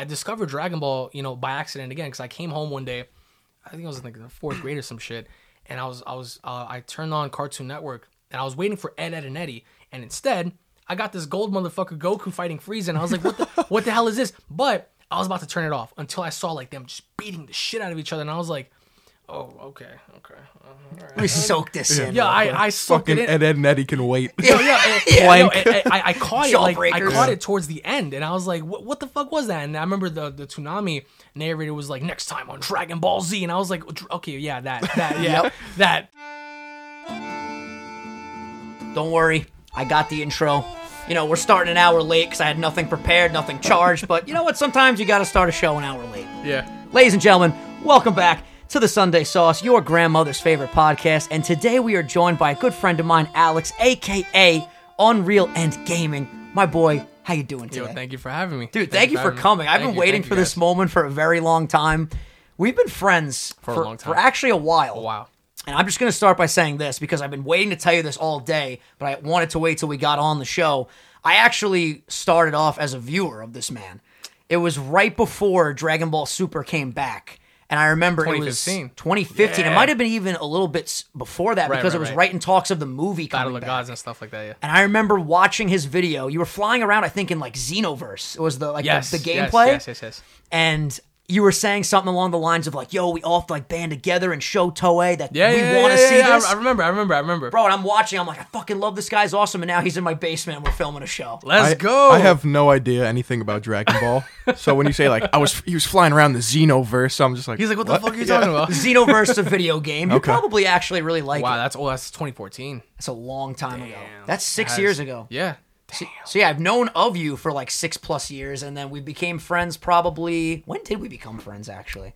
I discovered Dragon Ball, you know, by accident again because I came home one day, I think I was in like the fourth grade or some shit, and I was I was uh, I turned on Cartoon Network and I was waiting for Ed, Ed, and Eddy, and instead I got this gold motherfucker Goku fighting Frieza, and I was like, what the what the hell is this? But I was about to turn it off until I saw like them just beating the shit out of each other, and I was like, oh okay, okay. Uh, all right. Let me soak this in. Yeah, I I soaked Fucking it in. Ed, Ed and Eddy can wait. Yeah, yeah, yeah, no, I, I, I caught it like I Jawbreakers. caught it towards the end, and I was like, "What, what the fuck was that?" And I remember the the Toonami narrator was like, "Next time on Dragon Ball Z," and I was like, "Okay, yeah, that, that, yeah, Yep. that." Don't worry, I got the intro. You know, we're starting an hour late because I had nothing prepared, nothing charged. But you know what? Sometimes you got to start a show an hour late. Yeah, Ladies and gentlemen, welcome back to the Sunday Sauce, your grandmother's favorite podcast. And today we are joined by a good friend of mine, Alex, aka Unreal Ent Gaming. My boy, how you doing today? yo, thank you for having me, Dude, thank you for coming. I've been waiting for this moment. moment for a very long time. We've been friends For a long time. for actually a while. Wow, And I'm just going to start by saying this because I've been waiting to tell you this all day, but I wanted to wait till we got on the show. I actually started off as a viewer of this man. It was right before Dragon Ball Super came back. And I remember it was 2015. 2015. It might have been even a little bit before that Right, because right, it was right. right in talks of the movie coming Battle of back. Gods and stuff like that. Yeah. And I remember watching his video. You were flying around, I think, in like Xenoverse. It was the like Yes, the, the yes, gameplay Yes, yes, yes. and you were saying something along the lines of like, "Yo, we all have to like band together and show Toei that Yeah, we yeah, want to yeah, see yeah, yeah. this." I, I remember, I remember, I remember. Bro, and I'm watching. I'm like, I fucking love this guy's awesome. And now he's in my basement and we're filming a show. Let's I, go. I have no idea anything about Dragon Ball. so when you say like I was, he was flying around the Xenoverse. I'm just like, He's like, what the fuck are you talking about? Xenoverse, is a video game. You Okay. probably actually really like Wow, it. that's oh, that's 2014. That's a long time ago. That's six Has- years ago. Yeah. So, so yeah, I've known of you for like six plus years, and then we became friends. Probably when did we become friends? Actually,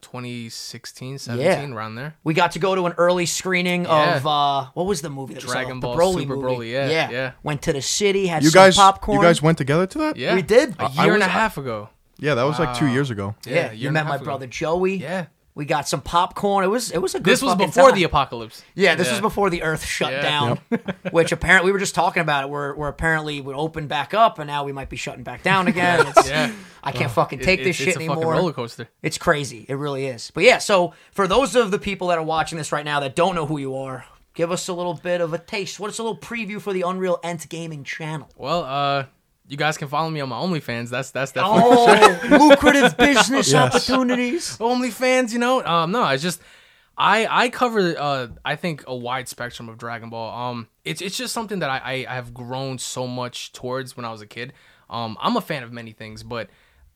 2016, 17, around there. we got to go to an early screening Yeah. of uh, what was the movie? That we saw? Dragon The Ball Broly Super movie. Broly, yeah, yeah. Went to the city, had you guys, popcorn. you guys went together to that? Yeah. We did. A year and was- a half ago. Yeah, that was like two years ago. Yeah, Yeah, you met my half ago. brother Joey. Yeah. We got some popcorn. It was it was a good. This was before time. the apocalypse. Yeah, this was before the Earth shut Yeah. down, which apparently we were just talking about it. We're, we're apparently we opened back up, and now we might be shutting back down again. It's, Yeah. I can't fucking take It- this it's, shit it's a anymore. roller coaster. It's crazy. It really is. But yeah, so for those of the people that are watching this right now that don't know who you are, give us a little bit of a taste. What's a little preview for the Unreal Ent Gaming channel? Well, uh, you guys can follow me on my OnlyFans. That's that's definitely Oh, lucrative business Yes. opportunities. OnlyFans. You know, um, no, it's just I I cover uh I think a wide spectrum of Dragon Ball. Um, it's it's just something that I I, I have grown so much towards when I was a kid. Um, I'm a fan of many things, but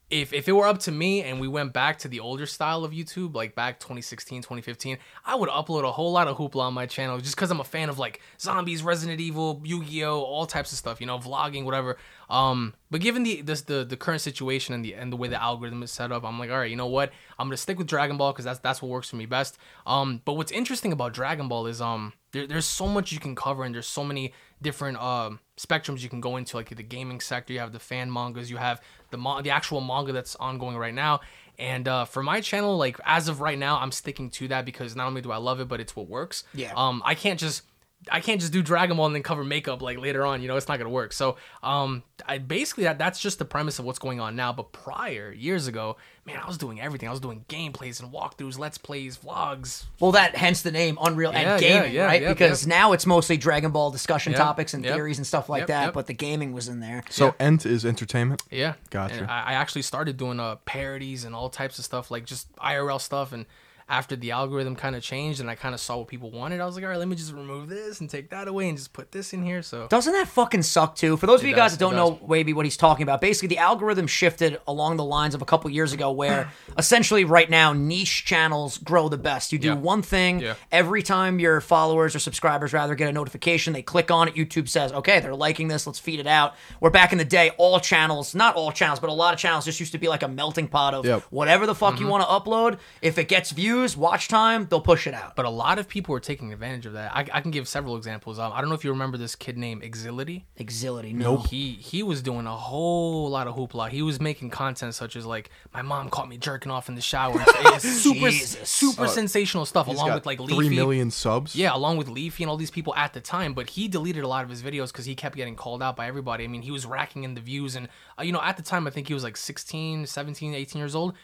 if if it were up to me and we went back to the older style of YouTube, like back 2016, 2015, I would upload a whole lot of hoopla on my channel just because I'm a fan of like zombies, Resident Evil, Yu-Gi-Oh, all types of stuff, you know, vlogging, whatever. Um, but given the this the the current situation and the and the way the algorithm is set up, I'm like, all right, you know what? I'm gonna stick with Dragon Ball because that's that's what works for me best. Um, but what's interesting about Dragon Ball is um there, there's so much you can cover and there's so many different um spectrums you can go into like the gaming sector you have the fan mangas you have the ma- the actual manga that's ongoing right now and uh, for my channel like as of right now i'm sticking to that because not only do i love it but it's what works Yeah. um i can't just I can't just do Dragon Ball and then cover makeup like later on, you know, it's not gonna work. So, um, I basically that that's just the premise of what's going on now. But prior years ago, man, I was doing everything. I was doing gameplays and walkthroughs, let's plays, vlogs, Well, that hence the name Unreal Yeah, Ent yeah, Gaming, yeah, right? yep, because yep. now it's mostly Dragon Ball discussion Yep, topics and yep, theories and stuff like yep, that. yep. But the gaming was in there. So Ent is entertainment. Yeah, Gotcha. And I, I actually started doing uh parodies and all types of stuff, like just IRL stuff. And after the algorithm kind of changed and I kind of saw what people wanted, I was like, all right, let me just remove this and take that away and just put this in here. So Doesn't that fucking suck too? For those of you guys that don't know maybe what he's talking about, basically the algorithm shifted along the lines of a couple years ago where essentially right now niche channels grow the best. You do Yeah. one thing Yeah. every time your followers or subscribers rather get a notification, they click on it, YouTube says, "Okay, they're liking this, let's feed it out." Where back in the day, all channels, not all channels, but a lot of channels just used to be like a melting pot of Yep. whatever the fuck Mm-hmm. you want to upload. If it gets views, views, watch time, they'll push it out. But a lot of people are taking advantage of that. I, I can give several examples. Um, I don't know if you remember this kid named Exility. Exility, no. He he was doing a whole lot of hoopla. He was making content such as like my mom caught me jerking off in the shower. It's super Jesus. super sensational stuff along with like three Leafy. million subs. Yeah, along with Leafy and all these people at the time, but he deleted a lot of his videos because he kept getting called out by everybody. I mean, he was racking in the views, and uh, you know, at the time, I think he was like 16, 17, 18 years old,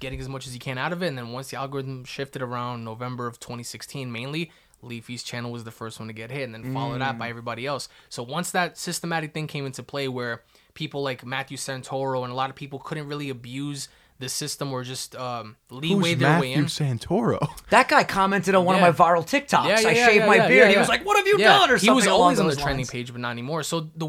getting as much as he can out of it. And then once the algorithm shifted around November of 2016, mainly. Leafy's channel was the first one to get hit, and then followed up Mm. by everybody else. So once that systematic thing came into play, where people like Matthew Santoro and a lot of people couldn't really abuse the system or just um, leeway Who's their way Matthew in, Santoro? That guy commented on one Yeah. of my viral TikToks. Yeah, yeah, I yeah, shaved yeah, my yeah, beard. yeah, He was yeah. like, "What have you Yeah, done?" Or something. he was along always on the those trending lines. page, but not anymore. So the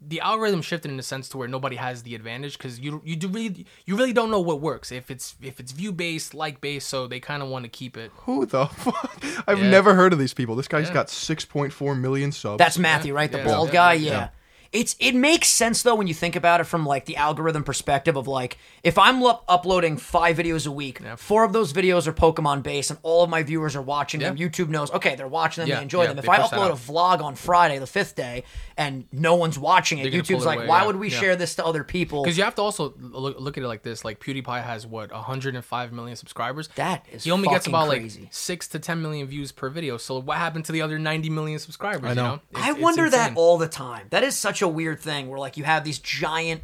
the algorithm shifted in a sense to where nobody has the advantage because you you do really you really don't know what works if it's if it's view based, like based. So they kind of want to keep it. Who the fuck? I've Yeah. never heard of these people. This guy's Yeah. got 6.4 million subs. That's Matthew, right? The yeah, bald yeah, guy. yeah. Yeah. Yeah. It's it makes sense though when you think about it from like the algorithm perspective of like if I'm lo- uploading five videos a week, four of those videos are Pokemon based, and all of my viewers are watching them. YouTube knows okay they're watching them, Yeah, they enjoy yeah, them. If I upload a vlog on Friday the fifth day and no one's watching it, They're gonna pull YouTube's it like, away, why yeah, would we yeah. share this to other people? Because you have to also look, look at it like this: like PewDiePie has what 105 million subscribers. That is he only gets about crazy. like six to 10 million views per video. So what happened to the other 90 million subscribers? I know. You know? I It's- it's wonder that all the time. That is such a weird thing where like you have these giant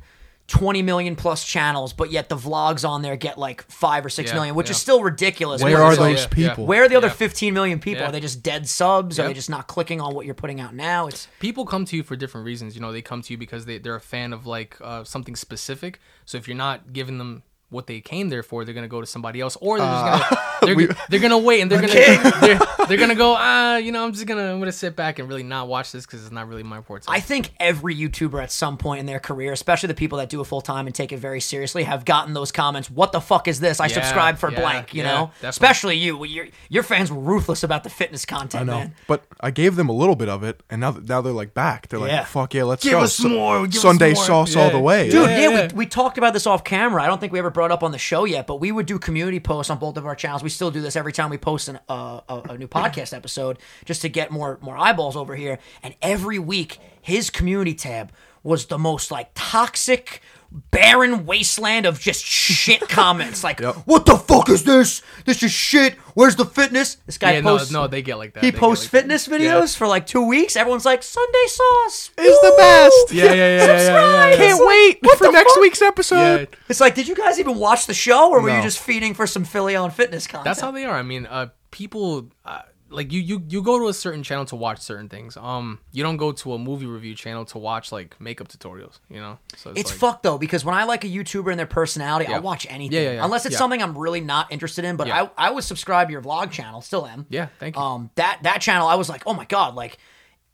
20 million plus channels, but yet the vlogs on there get like five or six Yeah, million, which is still ridiculous. Where are it's like, those yeah, yeah. people? Where are the other Yeah. 15 million people? Yeah. Are they just dead subs? Are they just not clicking on what you're putting out now? It's people come to you for different reasons. You know, they come to you because they, they're a fan of like uh, something specific. So if you're not giving them what they came there for, they're gonna go to somebody else, or they're just gonna they're, we- they're gonna wait and they're gonna they're, they're gonna go ah you know I'm just gonna I'm gonna sit back and really not watch this because it's not really my forte. I think every YouTuber at some point in their career, especially the people that do it full time and take it very seriously, have gotten those comments. What the fuck is this? I Yeah, subscribe for yeah, blank. You yeah, know, definitely. especially you. Your your fans were ruthless about the fitness content. I know. man. But I gave them a little bit of it, and now now they're like back. They're Yeah. like, fuck yeah, let's Give go. us Su- more, give us Sunday more. sauce all the way. Dude, Yeah, yeah, yeah. We, we talked about this off camera. I don't think we ever brought up on the show yet, but we would do community posts on both of our channels. We still do this every time we post an, uh, a, a new podcast episode just to get more more eyeballs over here. And every week, his community tab was the most like toxic, barren wasteland of just shit comments. Like, Yep. what the fuck is this? This is shit. Where's the fitness? This guy yeah no posts. no they get like that. he They posts like that. fitness videos for like two weeks. Everyone's like, Sunday sauce Is the best. Yeah yeah yeah yeah, yeah, yeah, yeah. Can't wait for next fuck? week's episode. Yeah. It's like, did you guys even watch the show, or were you just feeding for some Philly on fitness content? That's how they are. I mean, uh, people uh, like you, you. You go to a certain channel to watch certain things. Um, you don't go to a movie review channel to watch like makeup tutorials. You know, so It's like, fucked though because when I like a YouTuber and their personality, Yeah. I'll watch anything Yeah, yeah, unless it's something I'm really not interested in. But. I I was subscribed to your vlog channel, still am. Yeah, thank you. Um, that that channel, I was like, oh my god, like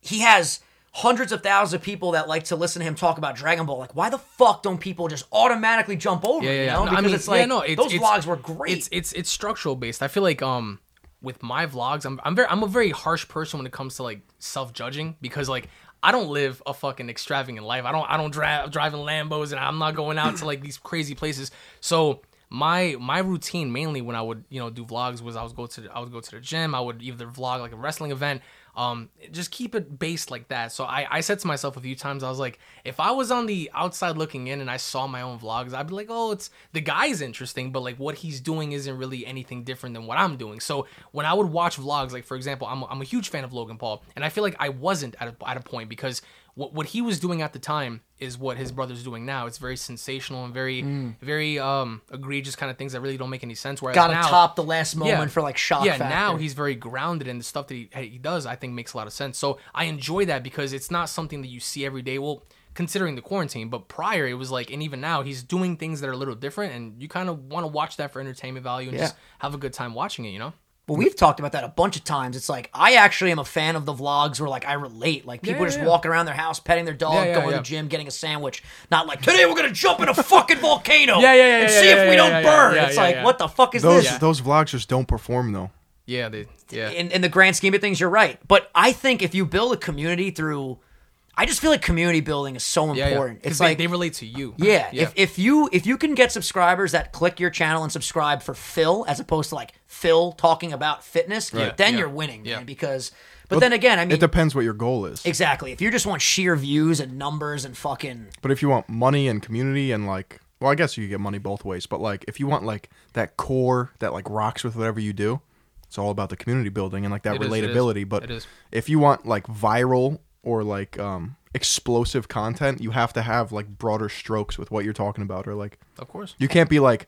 he has hundreds of thousands of people that like to listen to him talk about Dragon Ball. Like, why the fuck don't people just automatically jump over? yeah, yeah, you know, No, because I mean, it's like yeah, no, it's, those it's, vlogs were great. It's it's it's structural based. I feel like um with my vlogs, I'm I'm very I'm a very harsh person when it comes to like self judging because like. I don't live a fucking extravagant life. I don't. I don't drive driving Lambos, and I'm not going out to like these crazy places. So my my routine mainly when I would you know do vlogs was I would go to I would go to the gym. I would either vlog like a wrestling event. Um, just keep it based like that. So I, I said to myself a few times, I was like, if I was on the outside looking in and I saw my own vlogs, I'd be like, oh, it's the guy's interesting, but like what he's doing isn't really anything different than what I'm doing. So when I would watch vlogs, like for example, I'm, I'm a huge fan of Logan Paul, and I feel like I wasn't at a, at a point because what, what he was doing at the time is what his brother's doing now. It's very sensational and very, very um egregious kind of things that really don't make any sense. Whereas Got to now, top the last moment for like shock yeah, factor. now he's very grounded, and the stuff that he, he does, I think, makes a lot of sense. So I enjoy that because it's not something that you see every day. Well, considering the quarantine, but prior it was like, and even now he's doing things that are a little different, and you kind of want to watch that for entertainment value and Yeah. just have a good time watching it. You know? Well, we've talked about that a bunch of times. It's like I actually am a fan of the vlogs where like I relate. Like people Yeah, just yeah. walking around their house, petting their dog, Yeah, yeah, going to yeah. the gym, getting a sandwich. Not like today we're gonna jump in a fucking volcano. Yeah, yeah, yeah, and yeah, see yeah, if we yeah, don't yeah, burn. yeah, it's yeah, like yeah. what the fuck is Those this? those vlogs just don't perform though. Yeah, they, yeah. In in the grand scheme of things, you're right. But I think if you build a community through I just feel like community building is so Yeah, yeah. important. 'Cause It's they, like they relate to you. yeah, if if you if you can get subscribers that click your channel and subscribe for Phil as opposed to like Phil talking about fitness, then Yeah. you're winning, Yeah. man. Because but then again, I mean It depends what your goal is. exactly. If you just want sheer views and numbers and fucking But if you want money and community and like, well, I guess you get money both ways. But like, if you want like that core that like rocks with whatever you do, it's all about the community building and like that It is, it is. relatability. But It is. if you want like viral or like um explosive content, you have to have like broader strokes with what you're talking about, or like Of course. you can't be like,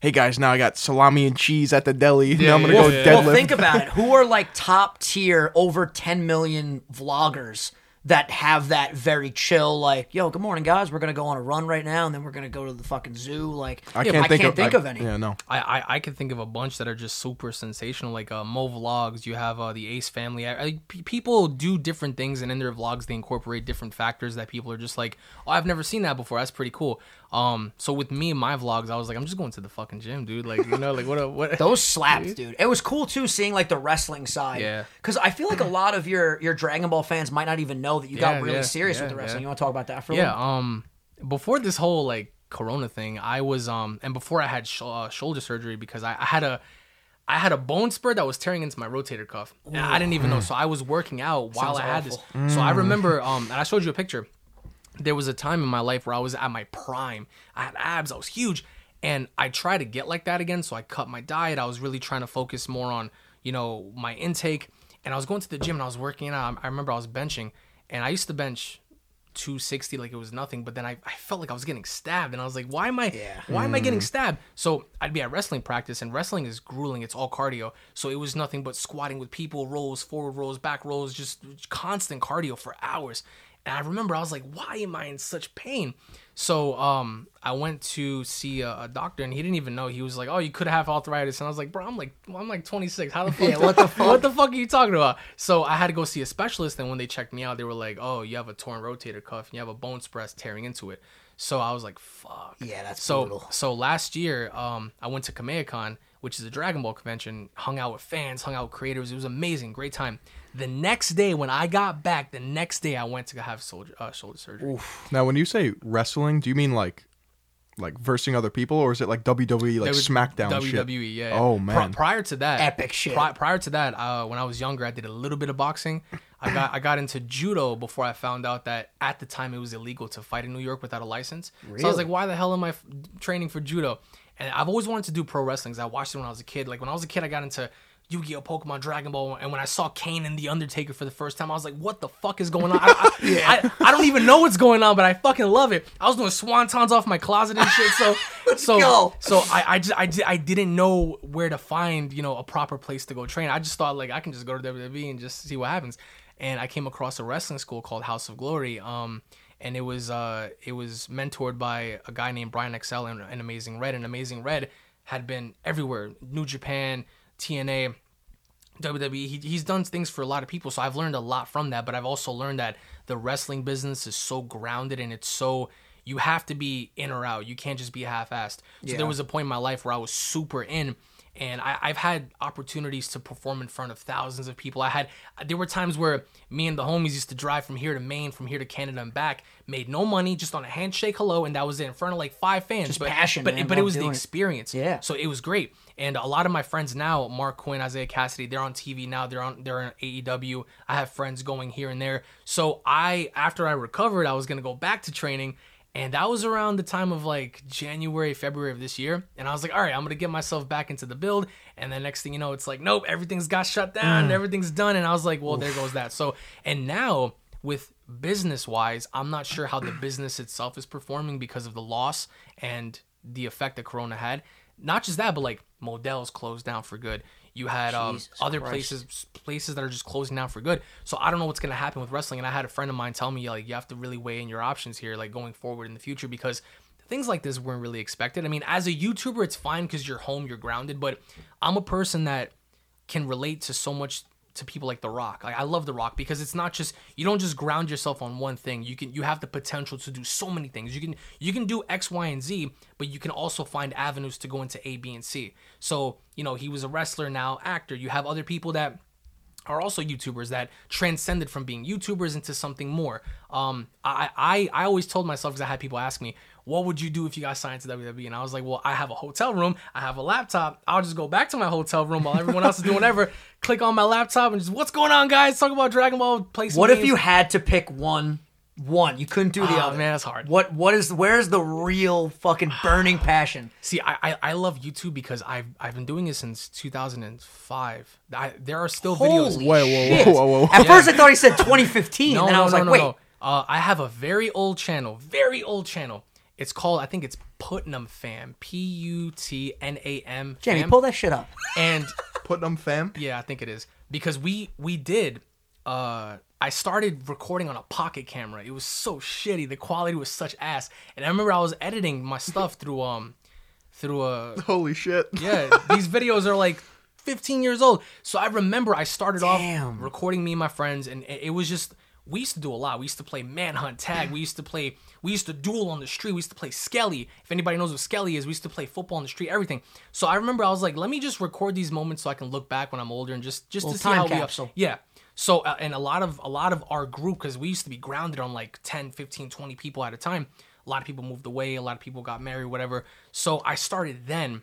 hey guys, now I got salami and cheese at the deli. now I'm gonna yeah, go yeah. deadlift. Well, think about it. Who are like top tier, over 10 million vloggers that have that very chill, like, yo, good morning, guys. We're going to go on a run right now, and then we're going to go to the fucking zoo. Like, I Yeah, can't but think, of, can't think I- of any. Yeah, no. I, I, I can think of a bunch that are just super sensational, like uh, Mo Vlogs. You have uh, the Ace family. I, I, p- people do different things, and in their vlogs, they incorporate different factors that people are just like, oh, I've never seen that before. That's pretty cool. Um, so with me and my vlogs, I was like, I'm just going to the fucking gym, dude. Like, you know, like what? A, what? Those slaps, dude. It was cool too seeing like the wrestling side. Yeah. Because I feel like a lot of your your Dragon Ball fans might not even know that you Yeah, got really yeah, serious yeah, with the wrestling. You want to talk about that for a Yeah. Um, before this whole like Corona thing, I was um, and before I had sh- uh, shoulder surgery because I, I had a. I had a bone spur that was tearing into my rotator cuff. And I didn't even know. So I was working out while Sounds I had this. awful. So I remember, um, and I showed you a picture. There was a time in my life where I was at my prime. I had abs. I was huge, and I tried to get like that again. So I cut my diet. I was really trying to focus more on, you know, my intake. And I was going to the gym and I was working out. I remember I was benching, and I used to bench 260 like it was nothing but then I, I felt like i was getting stabbed and i was like why am i Yeah. why am i getting mm. stabbed? So i'd be at wrestling practice and wrestling is grueling it's all cardio. So it was nothing but squatting with people rolls forward rolls back rolls just constant cardio for hours. And i remember i was like why am i in such pain so um i went to see a, a doctor and he didn't even know he was like oh you could have arthritis and i was like bro i'm like well, i'm like 26 how the fuck Yeah, what the fuck? what the fuck are you talking about? So I had to go see a specialist, and when they checked me out, they were like, "Oh, you have a torn rotator cuff, and you have a bone spress tearing into it." So I was like, "Fuck." Yeah, that's so. brutal. So last year, um, I went to Kamehacon, which is a Dragon Ball convention. Hung out with fans, hung out with creators. It was amazing, great time. The next day, when I got back, the next day I went to have shoulder uh, shoulder surgery. Now, when you say wrestling, do you mean like, like versing other people, or is it like WWE, like was SmackDown WWE, shit? yeah. yeah. Oh Pri- man. prior to that, Epic shit. pri- prior to that, uh, when I was younger, I did a little bit of boxing. I got I got into judo before I found out that at the time it was illegal to fight in New York without a license. Really? So I was like, why the hell am I f- training for judo? And I've always wanted to do pro wrestling. 'cause I watched it when I was a kid. Like when I was a kid, I got into Yu-Gi-Oh, Pokemon, Dragon Ball, and when I saw Kane and the Undertaker for the first time, I was like, "What the fuck is going on?" I, I, I, I don't even know what's going on, but I fucking love it. I was doing swantons off my closet and shit. So, so, go. so I, I just, I, I didn't know where to find, you know, a proper place to go train. I just thought like I can just go to WWE and just see what happens. And I came across a wrestling school called House of Glory. Um, and it was, uh, it was mentored by a guy named Brian XL and, and Amazing Red. And Amazing Red had been everywhere, New Japan, TNA. WWE. He, he's done things for a lot of people, so I've learned a lot from that. But I've also learned that the wrestling business is so grounded and it's so you have to be in or out. You can't just be half-assed. So Yeah. there was a point in my life where I was super in, and I, I've had opportunities to perform in front of thousands of people. I had there were times where me and the homies used to drive from here to Maine, from here to Canada and back, made no money, just on a handshake, hello, and that was it in front of like five fans. Just but, passion, but man, but it was the doing it. experience. Yeah. So it was great. And a lot of my friends now, Marq Quen, Isiah Kassidy, they're on TV now. They're on they're on AEW. I have friends going here and there. So I after I recovered, I was gonna go back to training. And that was around the time of like January, February of this year. And I was like, all right, I'm gonna get myself back into the build. And then next thing you know, it's like, nope, everything's got shut down, mm. everything's done. And I was like, well, there goes that. So and now with business wise, I'm not sure how the business itself is performing because of the loss and the effect that Corona had. Not just that, but like Modell's closed down for good. You had um, other Christ. places places that are just closing down for good. So I don't know what's gonna happen with wrestling. And I had a friend of mine tell me like you have to really weigh in your options here, like going forward in the future, because things like this weren't really expected. I mean, as a YouTuber, it's fine because you're home, you're grounded. But I'm a person that can relate to so much to people like The Rock. Like I love The Rock because it's not just you don't just ground yourself on one thing. You can you have the potential to do so many things. You can you can do X, Y, and Z, but you can also find avenues to go into A, B, and C. So, you know, he was a wrestler now, actor. You have other people that are also YouTubers that transcended from being YouTubers into something more. Um, I I, I always told myself because I had people ask me, "What would you do if you got signed to WWE?" And I was like, "Well, I have a hotel room, I have a laptop. I'll just go back to my hotel room while everyone else is doing whatever. Click on my laptop and just, what's going on, guys? Talk about Dragon Ball. Play some What if games." you had to pick one? One. You couldn't do the Ah, other. man, that's hard. What? What is? Where's the real fucking burning passion? See, I, I I love YouTube because I've I've been doing it since 2005. I, there are still videos. Holy Whoa, whoa, shit. whoa, whoa, whoa. At first, I thought he said 2015, No, and I no, was no, like, no, wait. no. Uh, I have a very old channel, very old channel. It's called, I think it's Putnam Fam, P U T N A M. Jamie, Fam. pull that shit up. And Putnam fam. yeah, I think it is because we we did. Uh, I started recording on a pocket camera. It was so shitty. The quality was such ass. And I remember I was editing my stuff through um through a Holy shit. yeah, these videos are like 15 years old. So I remember I started Damn. off recording me and my friends, and it it was just we used to do a lot. We used to play manhunt tag. We used to play. We used to duel on the street. We used to play Skelly. If anybody knows what Skelly is, we used to play football on the street. Everything. So I remember I was like, let me just record these moments so I can look back when I'm older and just just Little to see how capsule. we. Yeah. So uh, and a lot of a lot of our group because we used to be grounded on like 10, 15, 20 people at a time. A lot of people moved away. A lot of people got married. Whatever. So I started then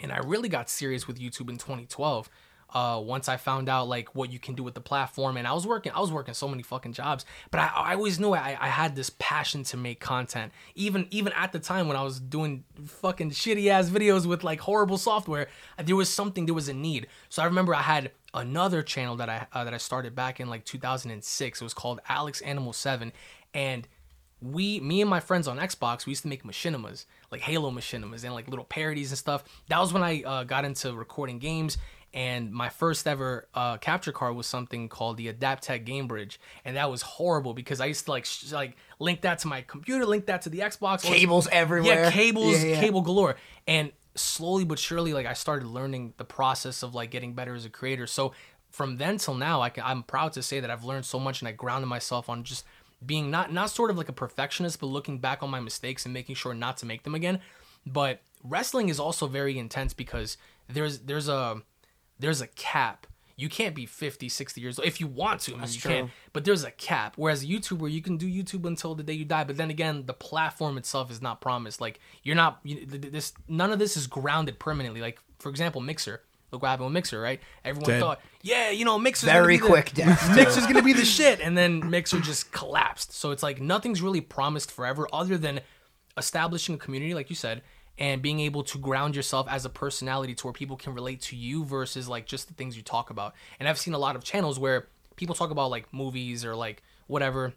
and I really got serious with YouTube in 2012. Uh, once I found out like what you can do with the platform, and I was working, I was working so many fucking jobs, but I, I always knew I, I had this passion to make content. Even even at the time when I was doing fucking shitty ass videos with like horrible software, there was something, there was a need. So I remember I had another channel that I uh, that I started back in like 2006. It was called Alex Animal Seven, and we me and my friends on xbox we used to make machinimas like halo machinimas and like little parodies and stuff that was when i uh, got into recording games and my first ever uh, capture card was something called the adaptec game bridge and that was horrible because i used to like sh- like link that to my computer link that to the xbox Cables everywhere. yeah, cables, Yeah, yeah. cable galore. And slowly but surely, like I started learning the process of like getting better as a creator. So from then till now, I can, I'm proud to say that I've learned so much, and I grounded myself on just being not not sort of like a perfectionist, but looking back on my mistakes and making sure not to make them again. But wrestling is also very intense because there's there's a there's a cap. You can't be 50, 60 years old. If you want to, I mean, you true. can. But there's a cap. Whereas a YouTuber, you can do YouTube until the day you die. But then again, the platform itself is not promised. Like you're not you, th- th- this. None of this is grounded permanently. Like for example, Mixer. Look what happened with Mixer, right? Everyone Dead. thought, yeah, you know, Mixer's Very gonna quick The, death. Mixer's gonna be the shit, and then Mixer just collapsed. So it's like nothing's really promised forever, other than establishing a community, like you said, and being able to ground yourself as a personality to where people can relate to you versus like just the things you talk about. And I've seen a lot of channels where people talk about like movies or like whatever.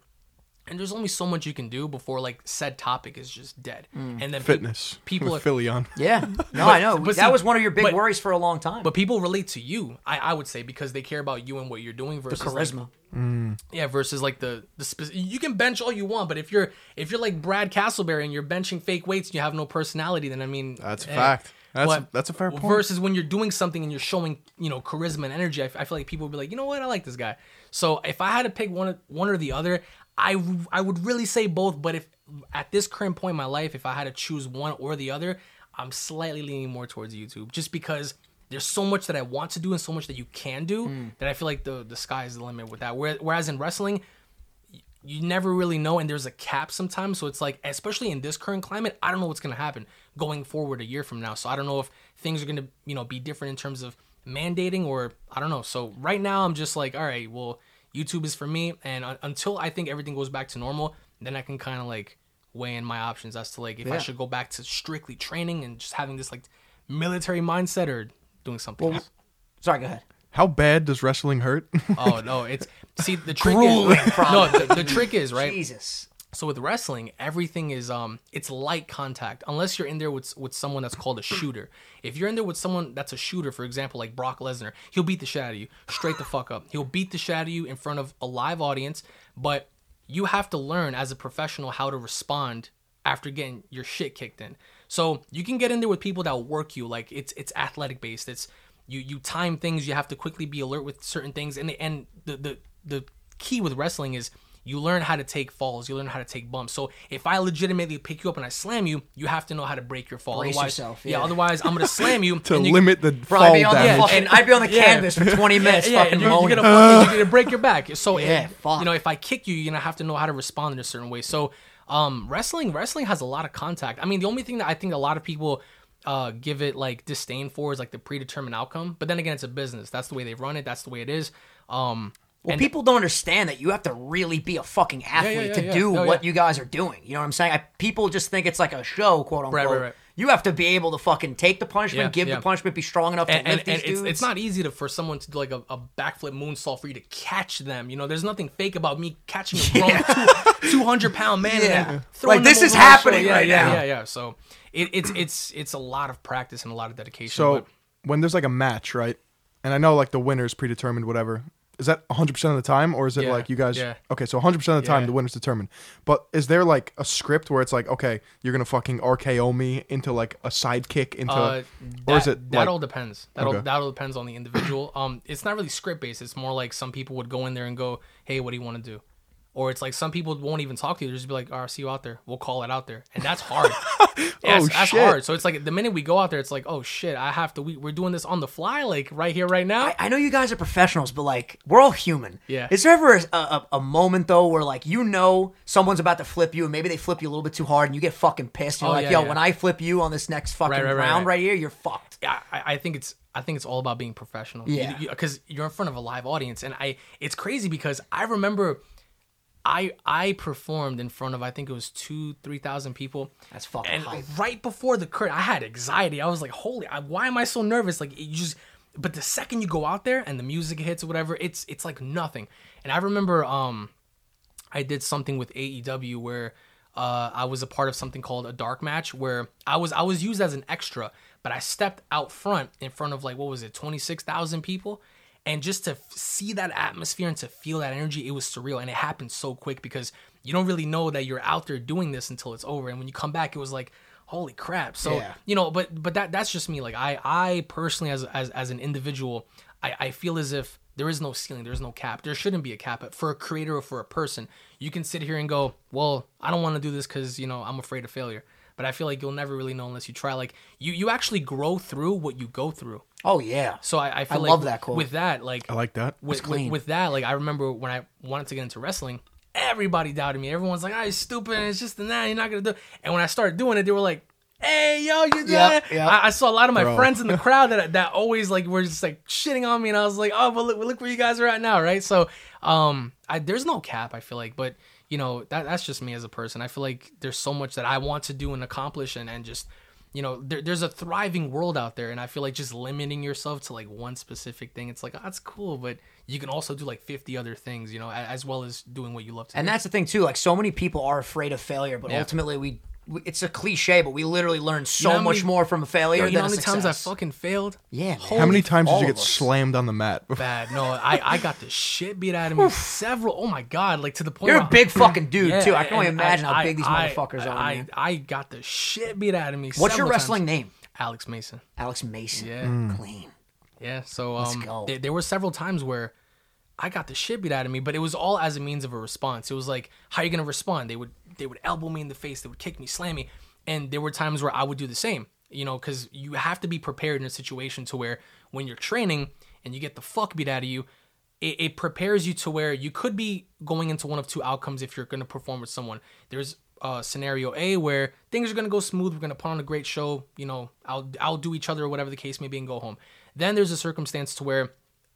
And there's only so much you can do before like said topic is just dead. And then pe- Fitness. people with are, Philly on. Yeah. No, I know. but that see- was one of your big but- worries for a long time. but people relate to you. I, I would say because they care about you and what you're doing versus like, charisma. yeah, versus like the the spec- you can bench all you want, but if you're if you're like Brad Castleberry and you're benching fake weights and you have no personality, then I mean That's a eh. fact. That's But that's a fair point. Versus when you're doing something and you're showing you know charisma and energy, I, f- I feel like people would be like, you know what, I like this guy. So if I had to pick one one or the other, I I would really say both. But if at this current point in my life, if I had to choose one or the other, I'm slightly leaning more towards YouTube, just because. There's so much that I want to do and so much that you can do Hmm. that I feel like the the sky is the limit with that. Whereas in wrestling, you never really know and there's a cap sometimes so it's like especially in this current climate i don't know what's going to happen going forward a year from now so i don't know if things are going to you know be different in terms of mandating or i don't know so right now i'm just like all right well youtube is for me and un- until i think everything goes back to normal then i can kind of like weigh in my options as to like if i should go back to strictly training and just having this like military mindset or doing something else Sorry, go ahead. How bad does wrestling hurt? oh no it's see the trick is no the, the trick is right Jesus. So with wrestling, everything is um it's light contact unless you're in there with with someone that's called a shooter. If you're in there with someone that's a shooter, for example, like Brock Lesnar, he'll beat the shit out of you straight the fuck up. He'll beat the shit out of you in front of a live audience, but you have to learn as a professional how to respond after getting your shit kicked in. So you can get in there with people that work you like it's it's athletic based. It's you you time things. You have to quickly be alert with certain things, and the, and the the the key with wrestling is you learn how to take falls, you learn how to take bumps. So if I legitimately pick you up and I slam you, you have to know how to break your fall. Brace otherwise, yourself, yeah. yeah. Otherwise, I'm gonna slam you to and you- limit the Bro, fall I'd be on the damage. fucking, I'd be on the Yeah. canvas for 20 minutes yeah, fucking and you're, you're, gonna, you're gonna break your back. So Yeah, it- fuck. you know, if I kick you, you're gonna have to know how to respond in a certain way. So um, wrestling, wrestling has a lot of contact. I mean, the only thing that I think a lot of people uh, give it like disdain for is like the predetermined outcome. But then again, it's a business. That's the way they run it. That's the way it is. Um, Well, and- people don't understand that you have to really be a fucking athlete yeah, to yeah. do Oh, what yeah. you guys are doing. You know what I'm saying? I, people just think it's like a show, quote unquote. Right, right, right. You have to be able to fucking take the punishment, Yeah, give yeah. the punishment, be strong enough to and, and, lift and these it's, dudes. it's not easy to for someone to do like a, a backflip moonsault for you to catch them. You know, there's nothing fake about me catching a grown 200 pound man. Yeah. And then throwing Like, this is happening yeah, right yeah, now. Yeah, yeah. So it, it's it's it's a lot of practice and a lot of dedication. So but when there's like a match, right? And I know like the winner's predetermined, whatever. Is that 100% of the time, or is it Yeah, like you guys? yeah. Okay, so 100% of the time the winner's determined. But is there like a script where it's like, okay, you're gonna fucking RKO me into like a sidekick into, Uh, or is that- it that like, all depends. That all that all depends on the individual. Um, it's not really script based. It's more like some people would go in there and go, "Hey, what do you want to do?" Or it's like some people won't even talk to you. They'll just be like, "All right, see you out there." We'll call it out there, and that's hard. yeah, Oh, that's shit. hard. So it's like the minute we go out there, it's like, "Oh shit, I have to." We, we're doing this on the fly, like right here, right now. I, I know you guys are professionals, but like we're all human. Yeah. Is there ever a, a, a moment though where like you know someone's about to flip you and maybe they flip you a little bit too hard and you get fucking pissed? And you're Oh, like, yeah, yo, yeah. when I flip you on this next fucking Right, right, round right. right here, you're fucked. yeah, I, I think it's I think it's all about being professional. Yeah. because you, are in front of a live audience, and I it's crazy because I remember. I I performed in front of I think it was two three thousand people. That's fucking and hype. right before the curtain, I had anxiety. I was like, "Holy, I, why am I so nervous?" Like you just, but the second you go out there and the music hits or whatever, it's it's like nothing. And I remember, um, I did something with AEW where uh, I was a part of something called a dark match where I was I was used as an extra, but I stepped out front in front of like what was it twenty six thousand people, and just to f- see that atmosphere and to feel that energy, it was surreal, and it happened so quick because you don't really know that you're out there doing this until it's over, and when you come back, it was like. Holy crap! So Yeah. you know, but but that that's just me. Like I I personally as as as an individual, I I feel as if there is no ceiling, there's no cap. There shouldn't be a cap. But for a creator or for a person, you can sit here and go, well, I don't want to do this because you know I'm afraid of failure. But I feel like you'll never really know unless you try. Like you you actually grow through what you go through. Oh yeah. So I, I feel I like love that quote. with that, like I like that. with, That's with, with that, like I remember when I wanted to get into wrestling, everybody doubted me. Everyone's like, "Ah, you're stupid. It's just the that. You're not gonna do." it." And when I started doing it, they were like, "Hey, yo, you did Yep, it!" yep. I, I saw a lot of my Bro. friends in the crowd that that always like were just like shitting on me, and I was like, "Oh, but look, look where you guys are at now, right?" So, um, I, there's no cap. I feel like, but you know, that that's just me as a person. I feel like there's so much that I want to do and accomplish, and and just you know, there, there's a thriving world out there, and I feel like just limiting yourself to like one specific thing, it's like oh, that's cool, but you can also do like 50 other things, you know, a- as well as doing what you love to And do. that's the thing too. Like so many people are afraid of failure, but Yeah. ultimately we it's a cliche, but we literally learn so know much many- more from a failure Yo, you than know how a many times I success. fucking failed? Yeah, man. How many times did you get us. slammed on the mat? bad. No, I, I got the shit beat out of me several. Oh my god, like to the point. You're a where- big fucking dude Yeah, too. I can only and imagine I- how big these I- motherfuckers I, are. I. I got the shit beat out of me. What's your wrestling times. name? Alex Mason. Alex Mason. Yeah. Clean. Yeah. So Let's um, go. There, there were several times where I got the shit beat out of me, but it was all as a means of a response. It was like, how are you gonna respond? They would they would elbow me in the face, they would kick me, slam me, and there were times where I would do the same. You know, because you have to be prepared in a situation to where when you're training and you get the fuck beat out of you, it, it prepares you to where you could be going into one of two outcomes if you're to perform with someone. There's uh, scenario A where things are to go smooth. We're to put on a great show. You know, I'll I'll do each other or whatever the case may be and go home. Then there's a circumstance to where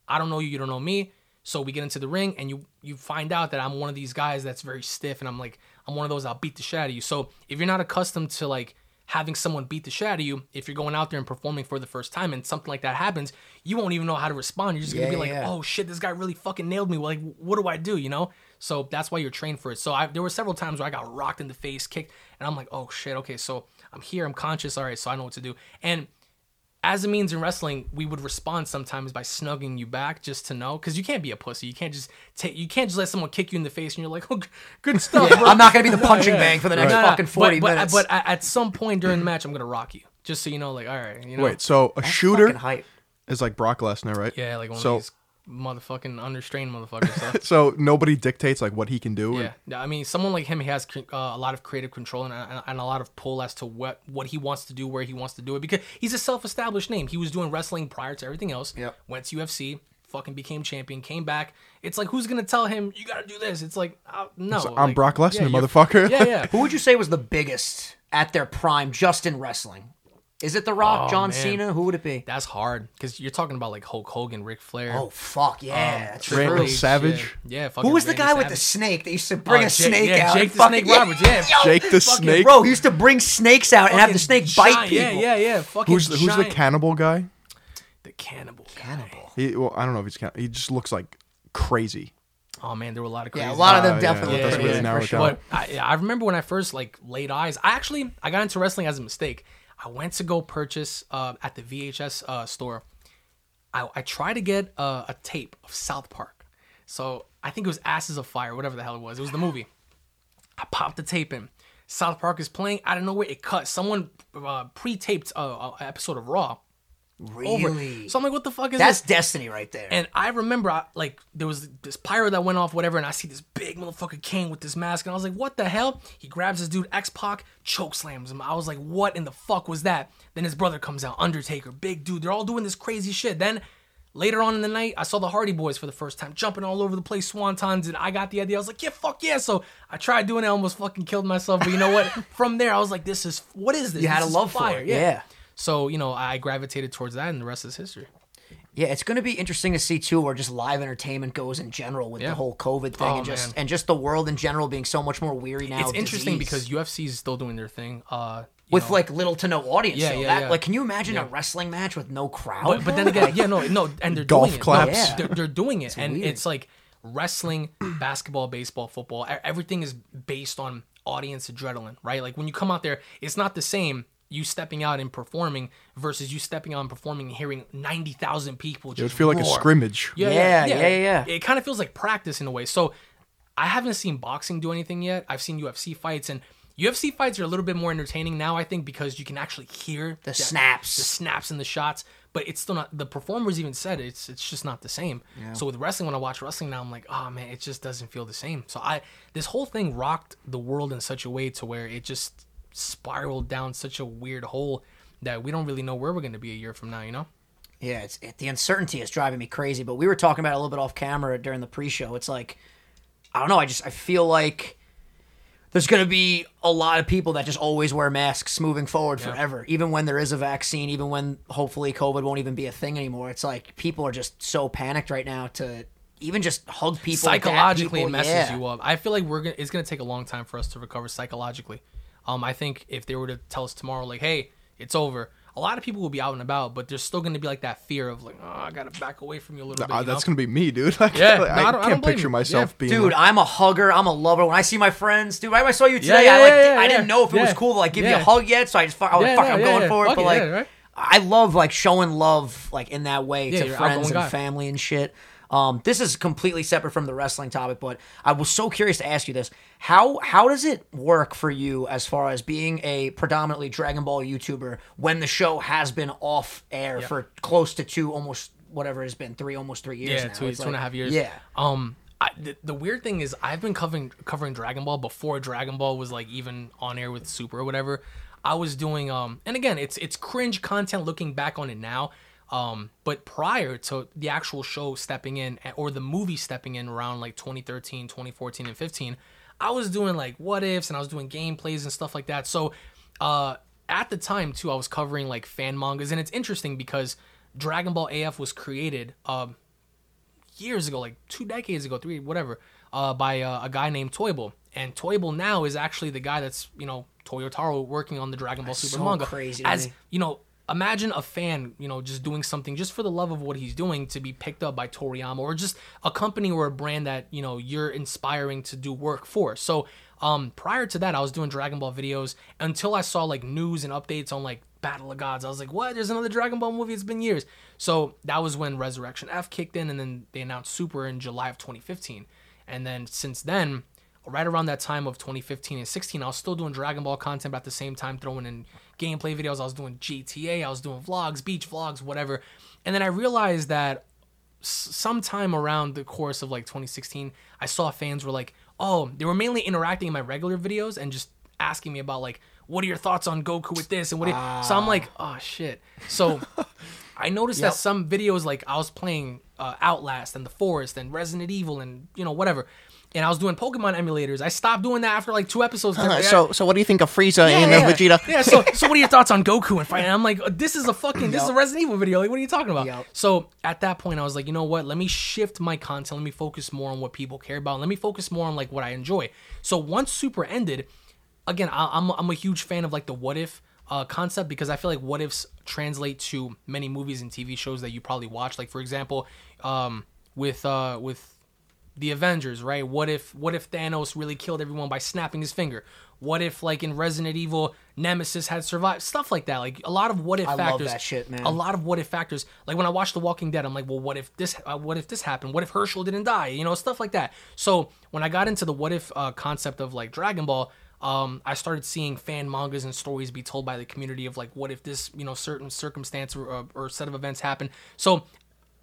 I don't know you, you don't know me. So we get into the ring and you you find out that I'm one of these guys that's very stiff and I'm like I'm one of those I'll beat the shit out of you. So if you're not accustomed to like having someone beat the shit out of you, if you're going out there and performing for the first time and something like that happens, you won't even know how to respond. You're just gonna Yeah, be like, yeah. oh shit, this guy really fucking nailed me. Like, what do I do? You know? So that's why you're trained for it. So I, there were several times where I got rocked in the face, kicked, and I'm like, oh shit, okay, so I'm here, I'm conscious, all right, so I know what to do. And as a means in wrestling, we would respond sometimes by snugging you back just to know, because you can't be a pussy. You can't just take, you can't just let someone kick you in the face and you're like, oh, good stuff. Yeah, bro. I'm not gonna be the punching Yeah. bag for the next Nah, nah, fucking 40 but, but, minutes. But at at some point during the match, I'm gonna rock you, just so you know, like, all right, you know, Wait, so a That's shooter hype. is like Brock Lesnar, right? yeah, like one so of these motherfucking unrestrained motherfucker. So. So nobody dictates like what he can do. Yeah, Yeah, I mean, someone like him, he has uh, a lot of creative control and, and, and a lot of pull as to what what he wants to do, where he wants to do it, because he's a self-established name. He was doing wrestling prior to everything else. Yep. Went to UFC, fucking became champion, came back. It's like who's gonna tell him you gotta do this? It's like uh, no. So I'm like, Brock Lesnar, you're- motherfucker. Yeah, yeah. Who would you say was the biggest at their prime just in wrestling? Is it The Rock, Oh, John man. Cena? Who would it be? That's hard because you're talking about like Hulk Hogan, Ric Flair. Oh fuck yeah! Um, that's Randy true. Savage? Yeah, yeah fucking Who was the Randy guy with the snake that used to bring Oh, a Jake- snake yeah, out? Jake the fucking- Snake Roberts, yeah. Jake the Fucking Snake. Bro, he used to bring snakes out and have the Fucking snake bite people. Yeah, yeah, yeah. Fucking Who's the, who's the cannibal guy? The cannibal. guy. Cannibal. He well, I don't know if he's can- he just looks like crazy. Oh man, there were a lot of crazy. Yeah, a lot of them uh, yeah, definitely. that look doesn't really narrow for sure. But I, I remember when I first like laid eyes. I actually I got into wrestling as a mistake. I went to go purchase uh, at the VHS uh, store. I, I tried to get a tape of South Park. So I think it was Asses of Fire, whatever the hell it was. It was the movie. I popped the tape in. South Park is playing. Out of nowhere, it cut. Someone uh, pre-taped uh, an episode of Raw. Over. Really? So I'm like, what the fuck is that? That's this? destiny right there. And I remember, I, like, there was this pyro that went off, whatever, and I see this big motherfucker Kane with this mask, and I was like, what the hell? He grabs this dude, X Pac, choke slams him. I was like, what in the fuck was that? Then his brother comes out, Undertaker, big dude. They're all doing this crazy shit. Then later on in the night, I saw the Hardy Boys for the first time, jumping all over the place, swantons, and I got the idea. I was like, yeah, fuck yeah. So I tried doing it, I almost fucking killed myself. But you know what? From there, I was like, this is, what is this? you had This a is love for fire. it. Yeah. So, you know, I gravitated towards that, and the rest is history. Yeah, it's going to be interesting to see too where just live entertainment goes in general with Yeah. the whole COVID thing Oh, and just man. and just the world in general being so much more weary now. it's interesting disease. because UFC is still doing their thing. Uh, you with know. like little to no audience. Yeah, so yeah, that, yeah. Like, can you imagine a wrestling match with no crowd? but, but then again, yeah, no, no, and they're Golf doing it. claps. No, Yeah. they're, they're doing it, and weird. it's like wrestling, basketball, baseball, football. Everything is based on audience adrenaline, right? Like when you come out there, it's not the same. You stepping out and performing versus you stepping out and performing and hearing ninety thousand people. It would feel like a scrimmage. Yeah, Yeah, yeah, yeah, yeah, yeah. It kind of feels like practice in a way. So I haven't seen boxing do anything yet. I've seen UFC fights, and UFC fights are a little bit more entertaining now. I think because you can actually hear The snaps. the snaps and the shots. But it's still not. The performers even said it's it's just not the same. So with wrestling, when I watch wrestling now, I'm like, oh man, it just doesn't feel the same. So I this whole thing rocked the world in such a way to where it just spiraled down such a weird hole that we don't really know where we're going to be a year from now. You know? Yeah, it's it, the uncertainty is driving me crazy. But we were talking about it a little bit off camera during the pre-show. It's like I don't know. I just I feel like there's going to be a lot of people that just always wear masks moving forward forever, even when there is a vaccine, even when hopefully COVID won't even be a thing anymore. It's like people are just so panicked right now to even just hug people, psychologically people. it messes yeah. you up. I feel like we're gonna it's gonna take a long time for us to recover psychologically. Um, I think if they were to tell us tomorrow, like, hey, it's over, a lot of people will be out and about, but there's still gonna be like that fear of like, oh, I gotta back away from you a little bit. Uh, you that's know? gonna be me, dude. Like, Yeah, I, no, I don't- I can't don't picture myself Yeah. being. Dude, like- I'm a hugger. I'm a lover. When I see my friends, dude, right when I saw you today, yeah, I like yeah, yeah, I didn't know if it was cool to like give you a hug yet, so I just fuck, I was Yeah, fuck, no, I'm yeah, going yeah. for it. Fuck But like, yeah, right? I love like showing love like in that way Yeah, to you're friends and guy. family and shit. Um, this is completely separate from the wrestling topic, but I was so curious to ask you this: how how does it work for you as far as being a predominantly Dragon Ball YouTuber when the show has been off air for close to two, almost whatever it has been, three, almost three years yeah, now? two, It's two and a half years. Yeah. Um, I, the, the weird thing is I've been covering covering Dragon Ball before Dragon Ball was like even on air with Super or whatever. I was doing um, and again, it's it's cringe content looking back on it now. Um, but prior to the actual show stepping in or the movie stepping in around like 2013, 2014, and 15, I was doing like what ifs and I was doing gameplays and stuff like that. So, uh, at the time too, I was covering like fan mangas, and it's interesting because Dragon Ball AF was created um, years ago, like two decades ago, three, whatever, uh, by uh, a guy named Toyble. And Toyble now is actually the guy that's, you know, Toyotaro working on the Dragon Ball Super so manga. crazy As, you know, imagine a fan, you know, just doing something just for the love of what he's doing to be picked up by Toriyama or just a company or a brand that, you know, you're inspiring to do work for. So, um, prior to that, I was doing Dragon Ball videos until I saw like news and updates on like Battle of Gods. I was like, what? There's another Dragon Ball movie. It's been years. So that was when Resurrection F kicked in, and then they announced Super in July of 2015. And then since then, right around that time of 2015 and 16, I was still doing Dragon Ball content, but at the same time throwing in gameplay videos. I was doing GTA, I was doing vlogs, beach vlogs, whatever. And then I realized that sometime around the course of like 2016, I saw fans were like, oh, they were mainly interacting in my regular videos and just asking me about like, what are your thoughts on Goku with this and what? do you-" So I'm like, oh shit. So I noticed Yep. that some videos like I was playing uh, Outlast and The Forest and Resident Evil and you know whatever. And I was doing Pokemon emulators. I stopped doing that after like two episodes. Uh, so, so what do you think of Frieza and yeah, uh, Vegeta? Yeah, so so what are your thoughts on Goku and fighting? I'm like, this is a fucking this is a Resident Evil video. Like, what are you talking about? Yup. So at that point, I was like, you know what? Let me shift my content. Let me focus more on what people care about. Let me focus more on like what I enjoy. So once Super ended, again, I, I'm I'm a huge fan of like the what if. Uh, concept because I feel like what ifs translate to many movies and TV shows that you probably watch. Like for example, um, with uh, with the Avengers, right? What if what if Thanos really killed everyone by snapping his finger? What if like in Resident Evil, Nemesis had survived? Stuff like that. Like a lot of what if I love that shit, man. A lot of what if factors. Like when I watched The Walking Dead, I'm like, well, what if this? Uh, what if this happened? What if Hershel didn't die? You know, stuff like that. So when I got into the what if uh, concept of like Dragon Ball. Um, I started seeing fan mangas and stories be told by the community of like, what if this, you know, certain circumstance or, or, or set of events happen. So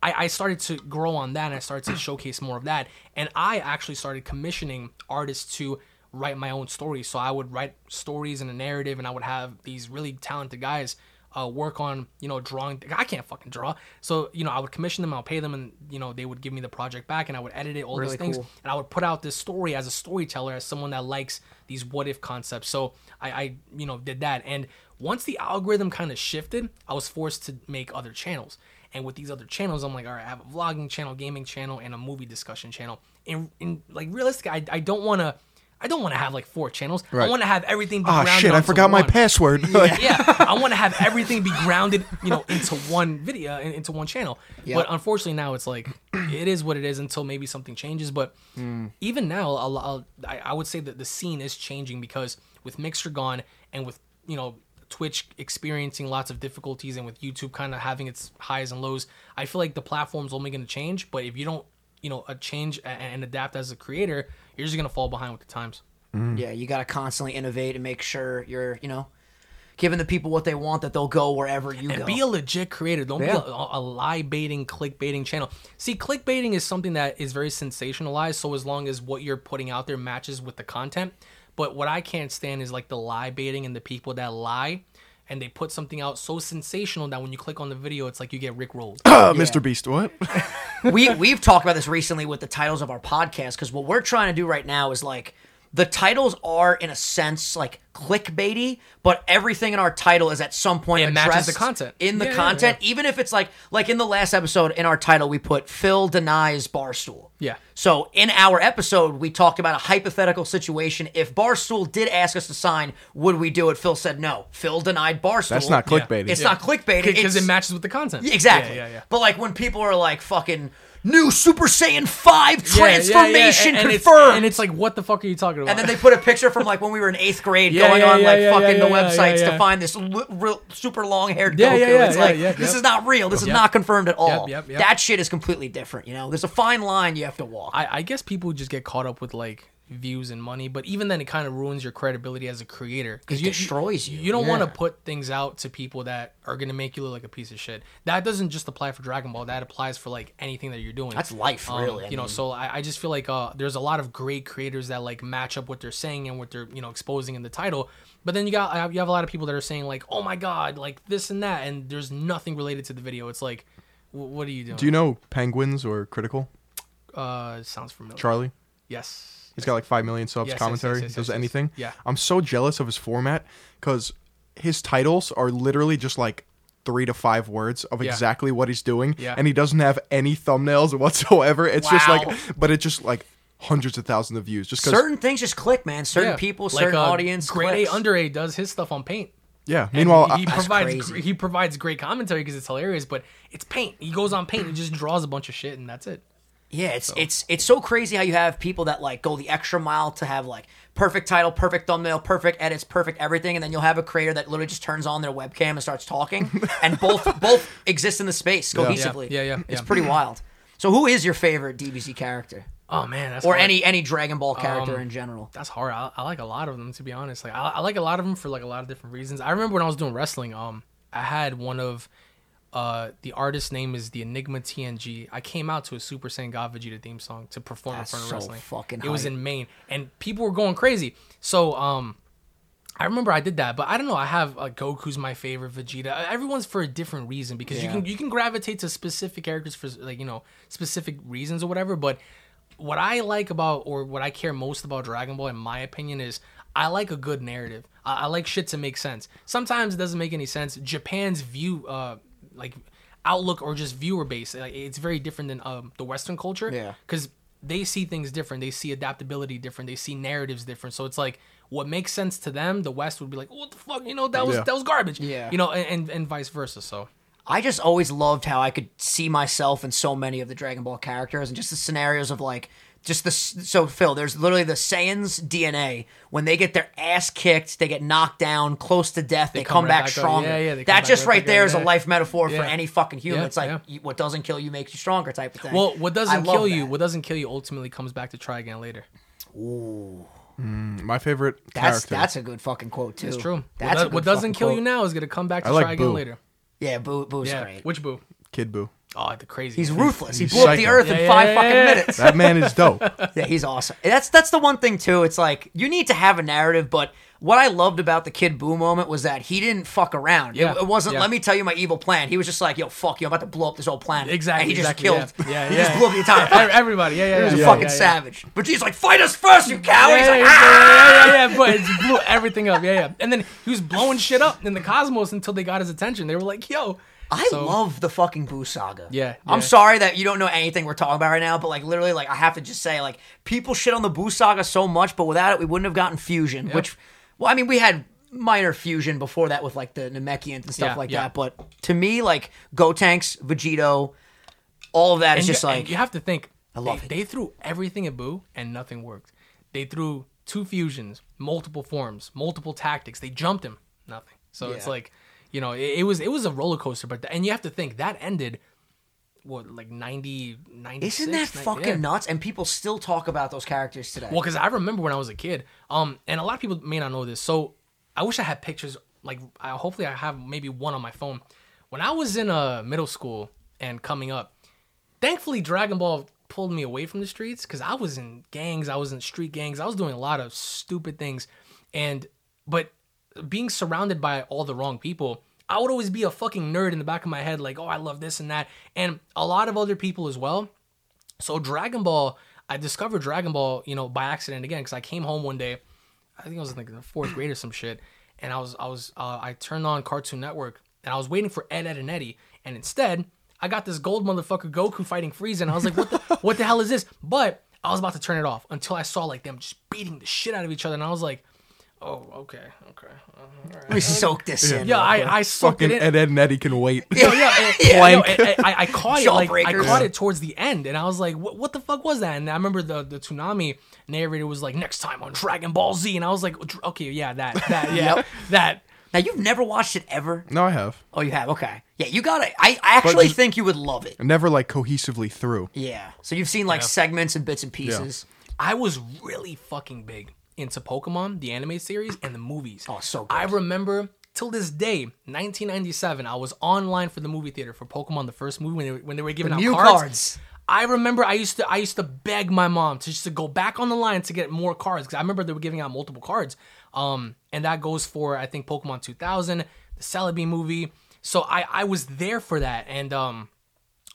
I, I started to grow on that and I started to showcase more of that. And I actually started commissioning artists to write my own stories. So I would write stories and a narrative and I would have these really talented guys uh, work on, you know, drawing. I can't fucking draw. So, you know, I would commission them, I'll pay them and, you know, they would give me the project back and I would edit it, all Really these things. cool. And I would put out this story as a storyteller, as someone that likes these what if concepts. So I, I you know, did that. And once the algorithm kind of shifted, I was forced to make other channels. And with these other channels, I'm like, all right, I have a vlogging channel, gaming channel, and a movie discussion channel. And, and like realistic, I, I don't want to. I don't want to have like four channels. I want to have everything be ah, grounded shit! I forgot my one. password. Like, Yeah, I want to have everything be grounded, you know, into one video, into one channel. Yeah. But unfortunately, now it's like it is what it is until maybe something changes. But mm. even now, I'll, I'll, I, I would say that the scene is changing because with Mixer gone and with you know Twitch experiencing lots of difficulties and with YouTube kind of having its highs and lows, I feel like the platform's only going to change. But if you don't, you know, a change and adapt as a creator, you're just going to fall behind with the times. Mm-hmm. Yeah, you got to constantly innovate and make sure you're, you know, giving the people what they want that they'll go wherever you and go. be a legit creator. Don't Yeah. be a, a lie baiting, clickbaiting channel. See, clickbaiting is something that is very sensationalized. So as long as what you're putting out there matches with the content, but what I can't stand is like the lie baiting and the people that lie and they put something out so sensational that when you click on the video, it's like you get Rick rolled. uh, Mr. Beast, what? we we've talked about this recently with the titles of our podcast because what we're trying to do right now is like the titles are in a sense like clickbaity, but everything in our title is at some point It matches the content. in the Yeah, yeah, content, even if it's like like in the last episode in our title we put Phil denies Barstool. Yeah. So in our episode we talked about a hypothetical situation. If Barstool did ask us to sign, would we do it? Phil said no. Phil denied Barstool. That's not clickbaiting. It's not clickbaiting because it matches with the content. Exactly. Yeah, yeah, yeah. But like when people are like fucking new Super Saiyan 5 Yeah, yeah, yeah. transformation And- it's- confirmed. and it's like, what the fuck are you talking about? and then they put a picture from like when we were in eighth grade Yeah, going yeah, on yeah, like yeah, fucking yeah, the yeah, websites yeah, to find this l- real, super long haired Yeah, Goku. yeah, yeah, it's yeah, like yeah, this yep. is not real. This is Yep. not confirmed at all. yep, yep. That shit is completely different. You know, there's a fine line you have to walk. I, I guess people just get caught up with like views and money, but even then, it kind of ruins your credibility as a creator because It destroys you, You don't want to put things out to people that are gonna make you look like a piece of shit. That doesn't just apply for Dragon Ball. That applies for like anything that you're doing. That's life, Um, really. I you know, mean- so I, I just feel like uh, there's a lot of great creators that like match up what they're saying and what they're you know exposing in the title. But then you got uh, you have a lot of people that are saying like, oh my god, like this and that, and there's nothing related to the video. It's like, what are you doing? Do you know Penguins or Critical? Uh, sounds familiar. Charlie? Yes. He's got like five million subs. Yes, yes, commentary yes, yes, does yes, yes. anything. Yeah. I'm so jealous of his format because his titles are literally just like three to five words of Yeah. exactly what he's doing, Yeah. and he doesn't have any thumbnails whatsoever. It's just like, but it just like hundreds of thousands of views just because. certain things just click, man. Certain Yeah. people, Like, certain uh, audience. Grade clicks. A under A does his stuff on Paint. Yeah. And Meanwhile, he, he I- provides crazy. he provides great commentary because it's hilarious, but it's Paint. He goes on Paint and just draws a bunch of shit, and that's it. Yeah, it's it's it's so crazy how you have people that like go the extra mile to have like perfect title, perfect thumbnail, perfect edits, perfect everything, and then you'll have a creator that literally just turns on their webcam and starts talking, and both both exist in the space cohesively. Yeah, yeah, yeah, It's pretty wild. So, who is your favorite DBZ character, Oh man, that's or hard. any any Dragon Ball character Um, in general? That's hard. I, I like a lot of them to be honest. Like I, I like a lot of them for like a lot of different reasons. I remember when I was doing wrestling, um, I had one of Uh, the artist name is the Enigma TNG. I came out to a Super Saiyan God Vegeta theme song to perform That's in front of so wrestling. fucking it was in Maine, and people were going crazy. So um, I remember I did that, but I don't know. I have uh, Goku's my favorite, Vegeta. Everyone's for a different reason because you can you can gravitate to specific characters for like you know specific reasons or whatever. But what I like about or what I care most about Dragon Ball, in my opinion, is I like a good narrative. I, I like shit to make sense. Sometimes it doesn't make any sense. Japan's view, uh, like outlook or just viewer base, like, it's very different than um, the Western culture. Yeah. because they see things different. They see adaptability different. They see narratives different. So it's like what makes sense to them, the West would be like, "What the fuck?" You know, that was Yeah. that was garbage. Yeah. you know, and, and and vice versa. So I just always loved how I could see myself in so many of the Dragon Ball characters and just the scenarios of like just the so Phil. There's literally the Saiyans DNA when they get their ass kicked, they get knocked down, close to death, they, come, come right back, back stronger. Yeah, yeah, that back just right right back there up, is a life metaphor for any fucking human. Yeah, it's like yeah. what doesn't kill you makes you stronger type of thing. well, what doesn't love kill you, what doesn't kill you, ultimately comes back to try again later. Ooh. Mm, my favorite That's character. that's a good fucking quote too. It's true. That's what, a what doesn't fucking kill you now is gonna come back to like try again Boo. later. Yeah, Boo Boo's Yeah, great. which Boo? Kid Boo. Oh, the crazy. He's one. ruthless. He He's blew up the psycho. earth in Yeah, five yeah, fucking yeah. minutes. That man is dope. Yeah, he's awesome. That's that's the one thing too. It's like you need to have a narrative, but what I loved about the Kid Boo moment was that he didn't fuck around. It- Yeah, it, wasn't. yeah. Let me tell you my evil plan. He was just like, "Yo, fuck you. I'm about to blow up this whole planet." Exactly. And he just exactly, killed. Yeah, yeah. he yeah. just blew up the entire Ev- planet. Everybody. Yeah, yeah. He was yeah, a yeah, fucking yeah, yeah. savage. But he's like, "Fight us first, you coward!" Yeah, He's like, yeah, "Ah!" yeah, yeah, yeah, but it blew everything up. Yeah, yeah. And then he was blowing shit up in the cosmos until they got his attention. They were like, "Yo." I So- love the fucking Boo saga. Yeah, I'm sorry that you don't know anything we're talking about right now, but like literally, like I have to just say, like people shit on the Boo saga so much, but without it, we wouldn't have gotten fusion. Which, well, I mean, we had minor fusion before that with like the Namekians and stuff Yeah, like yeah. that. But to me, like Gotenks, Vegito, all of that is And just you, and like you have to think. I love they, it. They threw everything at Boo and nothing worked. They threw two fusions, multiple forms, multiple tactics. They jumped him, nothing. So it's like, you know, it, it was it was a roller coaster. But and you have to think that ended, what like 90, 96? Isn't that 90 fucking yeah. nuts? And people still talk about those characters today. Well, because I remember when I was a kid, um, and a lot of people may not know this. So I wish I had pictures. Like, I, hopefully, I have maybe one on my phone. When I was in uh, middle school and coming up, thankfully, Dragon Ball pulled me away from the streets because I was in gangs. I was in street gangs. I was doing a lot of stupid things, and but being surrounded by all the wrong people. I would always be a fucking nerd in the back of my head, like, oh, I love this and that. And a lot of other people as well. So Dragon Ball, I discovered Dragon Ball, you know, by accident again because I came home one day, I think I was in like the fourth grade or some shit, and I was I was uh, I turned on Cartoon Network and I was waiting for Ed, Ed, and Eddie, and instead I got this gold motherfucker Goku fighting Frieza, and I was like, what the what the hell is this? But I was about to turn it off until I saw like them just beating the shit out of each other, and I was like, oh okay okay, uh, all right. Let me soak this in. yeah. I I soaked Fucking it in. Ed, Ed and Eddie can wait. Yeah, yeah, and- Yeah. no, and- and I, I caught it like I caught it towards the end, and I was like, "What? What the fuck was that?" And I remember the the tsunami narrator was like, "Next time on Dragon Ball Z," and I was like, "Okay, yeah, that, that, yeah, Yep. that." Now you've never watched it ever. No, I have. Oh, you have. Okay. Yeah, you got it. I, I actually think you would love it. Never like cohesively through. Yeah. So you've seen like segments and bits and pieces. I was really fucking big into Pokemon, the anime series, and the movies. Oh, so good. I remember till this day, 1997. I was online for the movie theater for Pokemon, the first movie when they, when they were giving out Mew cards. cards. I remember I used to I used to beg my mom to just to go back on the line to get more cards because I remember they were giving out multiple cards. Um, and that goes for I think Pokemon 2000, the Celebi movie. So I I was there for that, and um,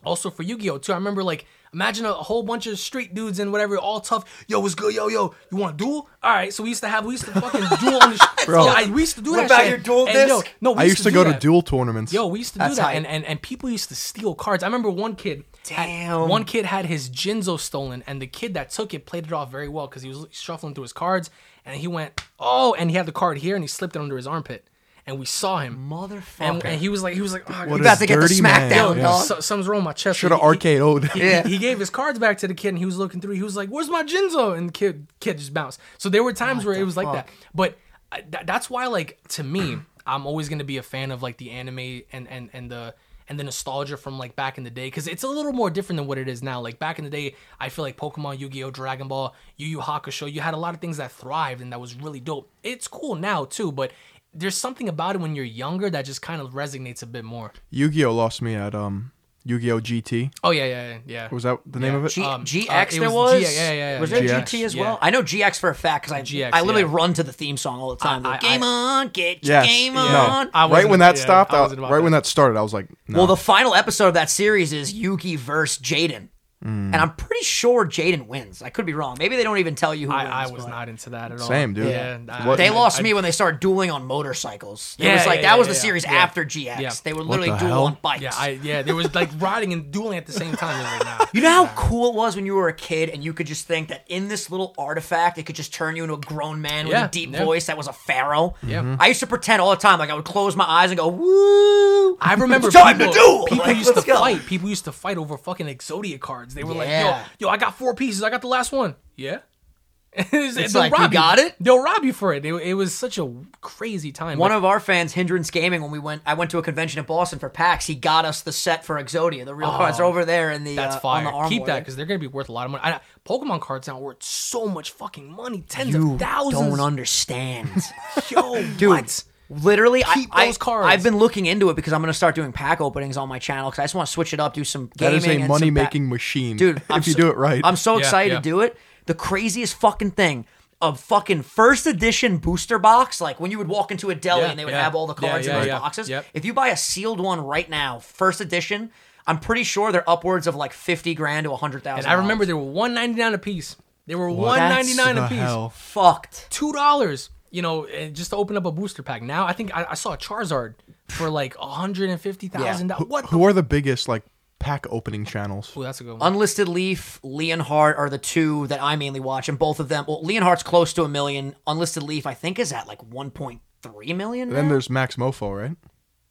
also for Yu-Gi-Oh too. I remember like imagine a whole bunch of street dudes and whatever, all tough. Yo, what's good? Yo, yo, you want to duel? All right. So we used to have we used to fucking duel on the sh- Bro. Yeah, I, we used to do Whip that. out shit. your duel And, yo, disc. no, we I used to do go to duel tournaments. Yo, we used to That's do that, and, and and people used to steal cards. I remember one kid. had- Damn. one kid had his Jinzo stolen, and the kid that took it played it off very well because he was shuffling through his cards, and he went, oh, and he had the card here, and he slipped it under his armpit, and we saw him, Motherfucker. and, and he was like, he was like, oh, What you a about to get the smackdown, Yeah. dog. so, something's wrong with my chest. Should have He- he- arcade owed. Yeah. he gave his cards back to the kid and he was looking through. He was like, "Where's my Jinzo?" And the kid kid just bounced. So there were times where it the was like that. But uh, th- that's why, like to me, I'm always gonna be a fan of like the anime and and and the and the nostalgia from like back in the day because it's a little more different than what it is now. Like back in the day, I feel like Pokemon, Yu-Gi-Oh, Dragon Ball, Yu Yu Hakusho, you had a lot of things that thrived and that was really dope. It's cool now too, but there's something about it when you're younger that just kind of resonates a bit more. Yu-Gi-Oh lost me at um Yu-Gi-Oh GT. Oh yeah, yeah, yeah. yeah. Was that the name Yeah. of it? G- Um, GX uh, it there was was. G- yeah, yeah, yeah, Was there GX? GT as Yeah. well? I know GX for a fact because I GX, I literally yeah. run to the theme song all the time. I- Like, I- game I- on, get your Yes. game No. on. I right when that yeah, stopped, I I wasn't right when that. that started, I was like, no. Well, the final episode of that series is Yugi versus Jaden. Mm. And I'm pretty sure Jaden wins. I could be wrong. Maybe they don't even tell you who I, wins. I was but- not into that at all. Same, dude. Yeah, I- What- They I- lost I- me when they started dueling on motorcycles. It Yeah, was like yeah, that was yeah, the yeah. series Yeah. after GX. Yeah. They were literally the duel hell? on bikes. Yeah, I yeah, there was like riding and dueling at the same time. It was like, nah. You know how cool it was when you were a kid and you could just think that in this little artifact it could just turn you into a grown man with Yeah, a deep yeah. voice that was a pharaoh. Yeah. Mhm. I used to pretend all the time like I would close my eyes and go woo. I remember it's time people, to duel. people Like, used to let's go. fight. People used to fight over fucking Exodia cards. They were like, "Yo, yo, I got four pieces. I got the last one." Yeah. it's It's like, you got it? They'll rob you for it. it. It was such a crazy time. One of our fans, Hindrance Gaming, when we went, I went to a convention in Boston for PAX. He got us the set for Exodia, the real cards. They're over there in the Oh, that's uh, fire. the Keep that because they're gonna be worth a lot of money. I, Pokemon cards now worth so much fucking money, tens you of thousands. don't understand. Yo, Dude, what? Literally, Keep I, those I, cards. I've been looking into it because I'm going to start doing pack openings on my channel because I just want to switch it up, do some that gaming. is a and some money pa- making machine, dude. if I'm you so- do it right. I'm so excited yeah. to do it. The craziest fucking thing. A fucking first edition booster box, like when you would walk into a deli Yeah, and they would yeah. have all the cards yeah, in those yeah. boxes. Yep. If you buy a sealed one right now, first edition, I'm pretty sure they're upwards of like fifty grand to a hundred thousand. I remember they were one ninety nine a piece. They were one ninety nine a piece. hell? fucked. Two dollars. You know, just to open up a booster pack. Now I think I, I saw a Charizard for like hundred and fifty thousand dollars. What? Who are the biggest like pack opening channels? Oh, that's a good one. Unlisted Leaf, Leonhart are the two that I mainly watch, and both of them. Well, Leonhart's close to a million. Unlisted Leaf, I think, is at like 1.3 million. And then now? there's Maxmoefoe, right?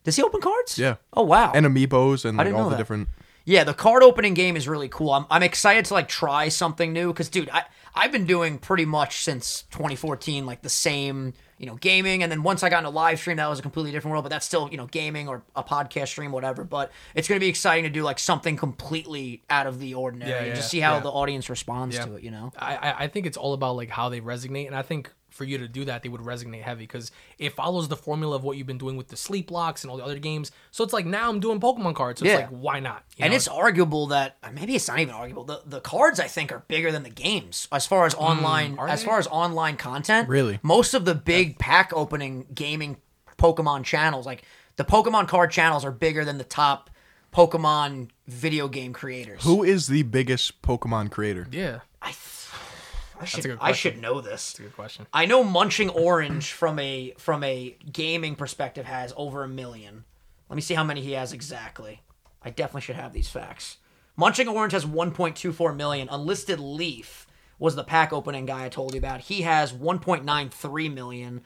Does he open cards? Yeah. Oh wow. And amiibos and like all the that. different. Yeah, the card opening game is really cool. I'm, I'm excited to like try something new because, dude, I I've been doing pretty much since 2014 like the same, you know, gaming. And then once I got into live stream, that was a completely different world. But that's still, you know, gaming or a podcast stream, whatever. But it's gonna be exciting to do like something completely out of the ordinary Yeah, and yeah, just see how yeah. the audience responds to it. You know. I I think it's all about like how they resonate, and I think for you to do that, they would resonate heavy because it follows the formula of what you've been doing with the sleep blocks and all the other games. So it's like now I'm doing Pokemon cards. So it's like why not? You and know? it's arguable that uh, maybe it's not even arguable. The the cards I think are bigger than the games as far as online Mm, as they? far as online content. Really? most of the big pack opening gaming Pokemon channels, like the Pokemon card channels, are bigger than the top Pokemon video game creators. Who is the biggest Pokemon creator? yeah, I, I should I should know this. that's a good question. I know Munching Orange from a from a gaming perspective has over a million. Let me see how many he has exactly. I definitely should have these facts. Munching Orange has 1.24 million. Unlisted Leaf was the pack opening guy I told you about. He has 1.93 million.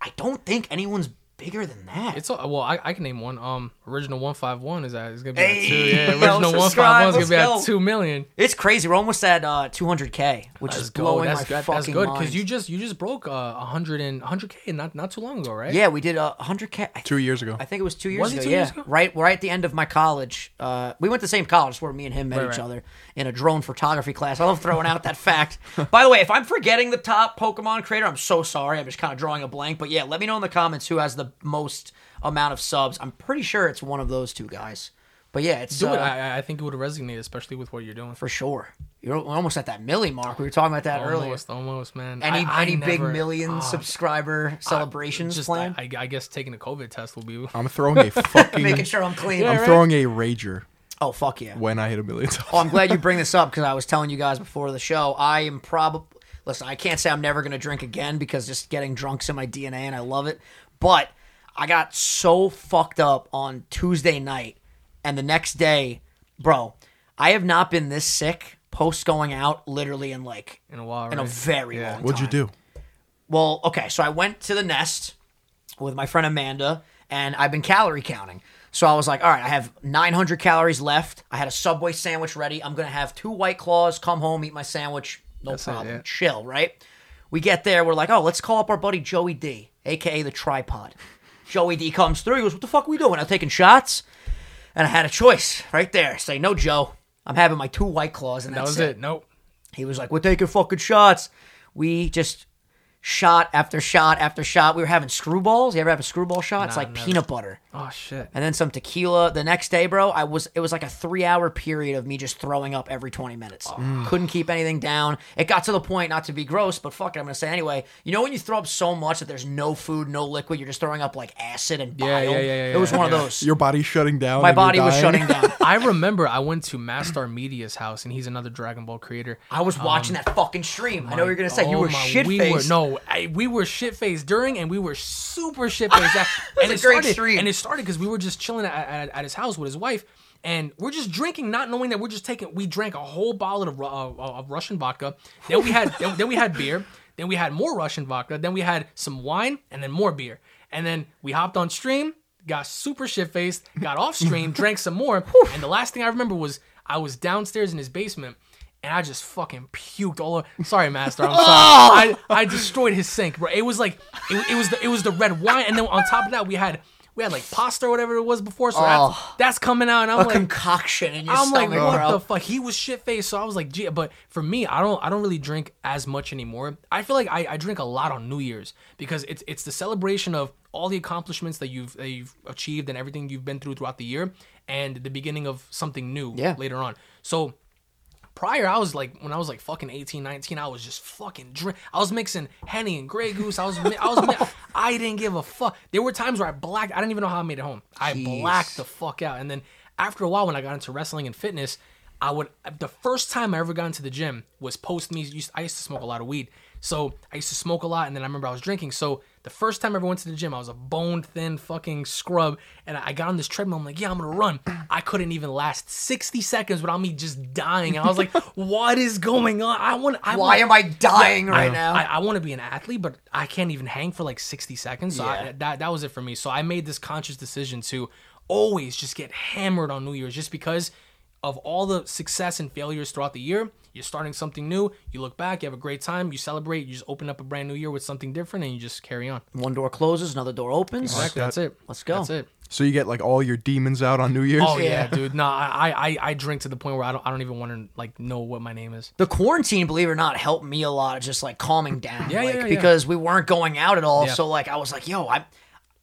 I don't think anyone's bigger than that. It's a, well, I, I can name one. Um, original one five one is at is gonna be Hey, at two. Yeah, original one five subscribe, one is gonna be go. at two million. It's crazy. We're almost at uh, 200k, which Let's is go. blowing That's my good. That's good because you just you just broke uh, a hundred and hundred k not not too long ago, right? yeah, we did a hundred k Two years ago. I think it was two years Was it ago. two yeah, years ago? right, right at the end of my college. Uh, we went to the same college where me and him met Right, each right. other in a drone photography class. I love throwing out that fact. By the way, if I'm forgetting the top Pokemon creator, I'm so sorry. I'm just kind of drawing a blank. But yeah, let me know in the comments who has the most amount of subs. I'm pretty sure it's one of those two guys. But yeah, it's Do uh, it. I, I think it would resonate, especially with what you're doing. for sure. You're we're almost at that milli mark. We were talking about that earlier. Almost, almost, man. Any I, I any big never- million ah, subscriber celebrations just planned? I, I guess taking a COVID test will be. I'm throwing a fucking. Making sure I'm clean. Yeah, I'm right. throwing a rager Oh fuck yeah. when I hit a million. Oh, I'm glad you bring this up because I was telling you guys before the show. I am probably listen. I can't say I'm never going to drink again because just getting drunk's in my DNA and I love it. But I got so fucked up on Tuesday night, and the next day, bro, I have not been this sick post going out literally in like In a while, in a very Yeah. long What'd you do? Well, okay, so I went to the nest with my friend Amanda, and I've been calorie counting. So I was like, all right, I have 900 calories left. I had a Subway sandwich ready. I'm gonna have two White Claws, come home, eat my sandwich, no That's it, problem, yeah. chill, right? We get there, we're like, oh, let's call up our buddy Joey D, aka the tripod. Joey D comes through. He goes, what the fuck are we doing? I'm taking shots, and I had a choice right there. Say, no, Joe, I'm having my two White Claws, and That was it. Nope. he was like, "We're taking fucking shots." We just shot after shot after shot. We were having screwballs. You ever have a screwball shot? it's Nah, like never. peanut butter. Oh shit. And then some tequila. The next day, bro, I was it was like a three hour period of me just throwing up every twenty minutes. Oh. Mm. Couldn't keep anything down. It got to the point, not to be gross, but fuck it, I'm gonna say anyway. You know when you throw up so much that there's no food, no liquid, you're just throwing up like acid and bile. Yeah, yeah, yeah, yeah, It was yeah, one of those. Your body's shutting down. My and you're body was dying. shutting down. I remember I went to Mastar Media's house, and he's another Dragon Ball creator. I was watching um, that fucking stream. I know what you're gonna say. you Oh were my- shit we faced. No, I, we were shit faced during, and we were super shit faced. and it great started, stream. and it started because we were just chilling at, at, at his house with his wife, and we're just drinking, not knowing that we're just taking. We drank a whole bottle of, uh, of Russian vodka. Then we had then, then we had beer. Then we had more Russian vodka. Then we had some wine, and then more beer. And then we hopped on stream, got super shit faced, got off stream, drank some more. And the last thing I remember was I was downstairs in his basement. And I just fucking puked all over. Sorry, Master. I'm sorry. Oh! I, I destroyed his sink, bro. It was like it, it was the it was the red wine, and then on top of that we had we had like pasta or whatever it was before. So that's, oh. that's coming out, and I'm a like, concoction in your I'm like, what bro. the fuck? He was shit faced, so I was like, gee. But for me, I don't, I don't really drink as much anymore. I feel like I, I drink a lot on New Year's because it's, it's the celebration of all the accomplishments that you've, that you've achieved and everything you've been through throughout the year, and the beginning of something new Yeah. later on. So prior I was like when I was like fucking 18 19 I was just fucking drink I was mixing Henny and Grey Goose I was mi- I was mi- I didn't give a fuck. There were times where I blacked I didn't even know how I made it home. I Jeez. blacked the fuck out. And then after a while when I got into wrestling and fitness I would the first time I ever got into the gym was post me used- I used to smoke a lot of weed. So I used to smoke a lot and then I remember I was drinking. So the first time I ever went to the gym I was a bone thin fucking scrub and I got on this treadmill I'm like yeah I'm gonna run I couldn't even last 60 seconds without me just dying and I was like what is going on I want I Why want, am I dying right I, now? I, I want to be an athlete, but I can't even hang for like 60 seconds. So I, Yeah. that, that was it for me. So I made this conscious decision to always just get hammered on New Year's just because of all the success and failures throughout the year. You're starting something new. You look back, you have a great time, you celebrate, you just open up a brand new year with something different and you just carry on. One door closes, another door opens. Exactly. That's it. Let's go. That's it. So you get like all your demons out on New Year's. Oh yeah, Yeah. dude. No, I, I I drink to the point where I don't I don't even want to like know what my name is. The quarantine, believe it or not, helped me a lot of just like calming down. Yeah, yeah, like, yeah, yeah. because we weren't going out at all. Yeah. So like I was like, yo, I'm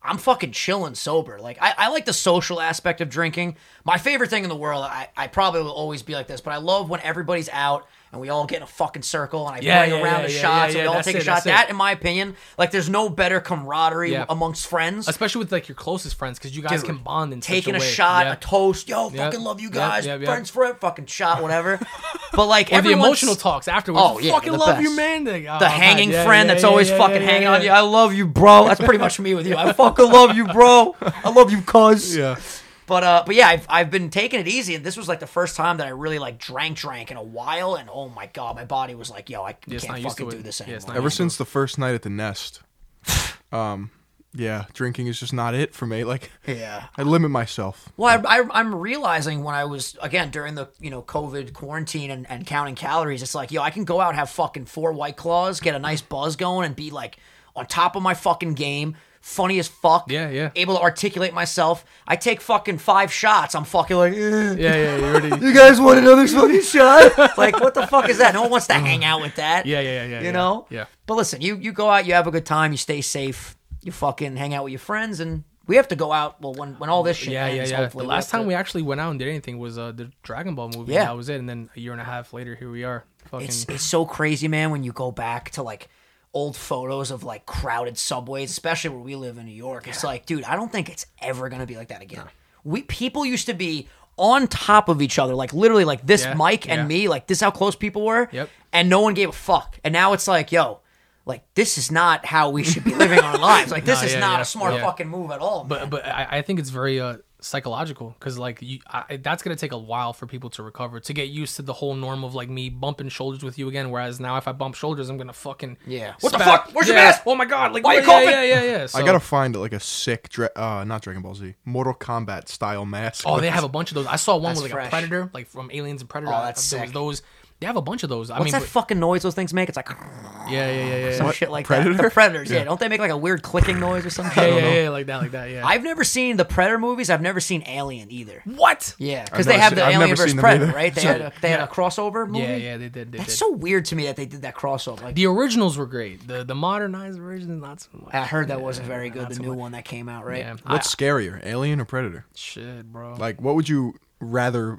I'm fucking chilling sober. Like I, I like the social aspect of drinking. My favorite thing in the world, I, I probably will always be like this, but I love when everybody's out and we all get in a fucking circle and I Yeah, bring yeah, around yeah, the yeah, shots yeah, and we all take a shot. it. That, in my opinion, like there's no better camaraderie amongst friends. Especially with like your closest friends, because you guys Dude, can bond in taking a, a, shot, a toast, yo, fucking love you guys, friends forever, fucking shot, whatever. but like Or the emotional talks afterwards. Oh, yeah, fucking love you, man. Oh, the hanging friend that's always fucking hanging on you. I love you, bro. That's pretty much me with you. I fucking love you, bro. I love you, cuz. Yeah. But uh, but yeah, I've, I've been taking it easy, and this was like the first time that I really like drank, drank in a while, and oh my god, my body was like, yo, I Yeah, it's can't not used fucking to do it. this Yeah, anymore. it's not Ever since the first night at the nest, um, yeah, drinking is just not it for me. Like, yeah. I limit myself. Well, I, I, I'm realizing when I was again during the you know COVID quarantine and, and counting calories, it's like yo, I can go out and have fucking four white claws, get a nice buzz going, and be like on top of my fucking game, funny as fuck. Yeah, yeah. Able to articulate myself. I take fucking five shots. I'm fucking like, eh. Yeah, yeah, you already. you guys want another fucking shot? like, what the fuck is that? No one wants to hang out with that. Yeah, yeah, yeah, yeah. You yeah. know? Yeah. But listen, you you go out, you have a good time, you stay safe, you fucking hang out with your friends, and we have to go out. Well, when when all this shit Yeah, yeah, ends, yeah. The hopefully, last have time to- we actually went out and did anything was uh, the Dragon Ball movie. Yeah. that was it. And then a year and a half later, here we are. Fucking. It's it's so crazy, man, when you go back to like old photos of like crowded subways, especially where we live in New York. It's like, dude, I don't think it's ever gonna be like that again. We people used to be on top of each other, like literally like this Yeah, Mike and yeah. me, like this how close people were. Yep. And no one gave a fuck. And now it's like, yo, like this is not how we should be living our lives. Like this Nah, is yeah, not yeah, a smart yeah. fucking move at all. but but I, I think it's very uh psychological because like you I, that's gonna take a while for people to recover to get used to the whole norm of like me bumping shoulders with you again. Whereas now if I bump shoulders, I'm gonna fucking Yeah. What the fuck? Where's your mask? Oh my god! Like Why you yeah, coughing? Yeah, yeah, yeah. So, I gotta find like a sick, dra- uh, not Dragon Ball Z, Mortal Kombat style mask. Oh, they have a bunch of those. I saw one That's with like fresh. a predator, like from Aliens and Predator. Oh, that's there sick. Those They have a bunch of those. I What's mean, that but- fucking noise those things make? It's like yeah, yeah, yeah, yeah. some yeah. shit like Predator? that. The predators, yeah. Don't they make like a weird clicking noise or something? Yeah, yeah, yeah, like that, like that. Yeah. I've never seen the Predator movies. I've never seen Alien either. what? Yeah, because I've they never have seen- the I've never Alien vs seen them Predator, either. right? They So- had a, they had yeah. a crossover movie. Yeah, yeah, they did. They That's did. so weird to me that they did that crossover. Like, the originals were great. The the modernized version, is not so much. I heard that wasn't very good. The new one that came out, right? Yeah. What's scarier, Alien or Predator? Shit, bro. Like, what would you rather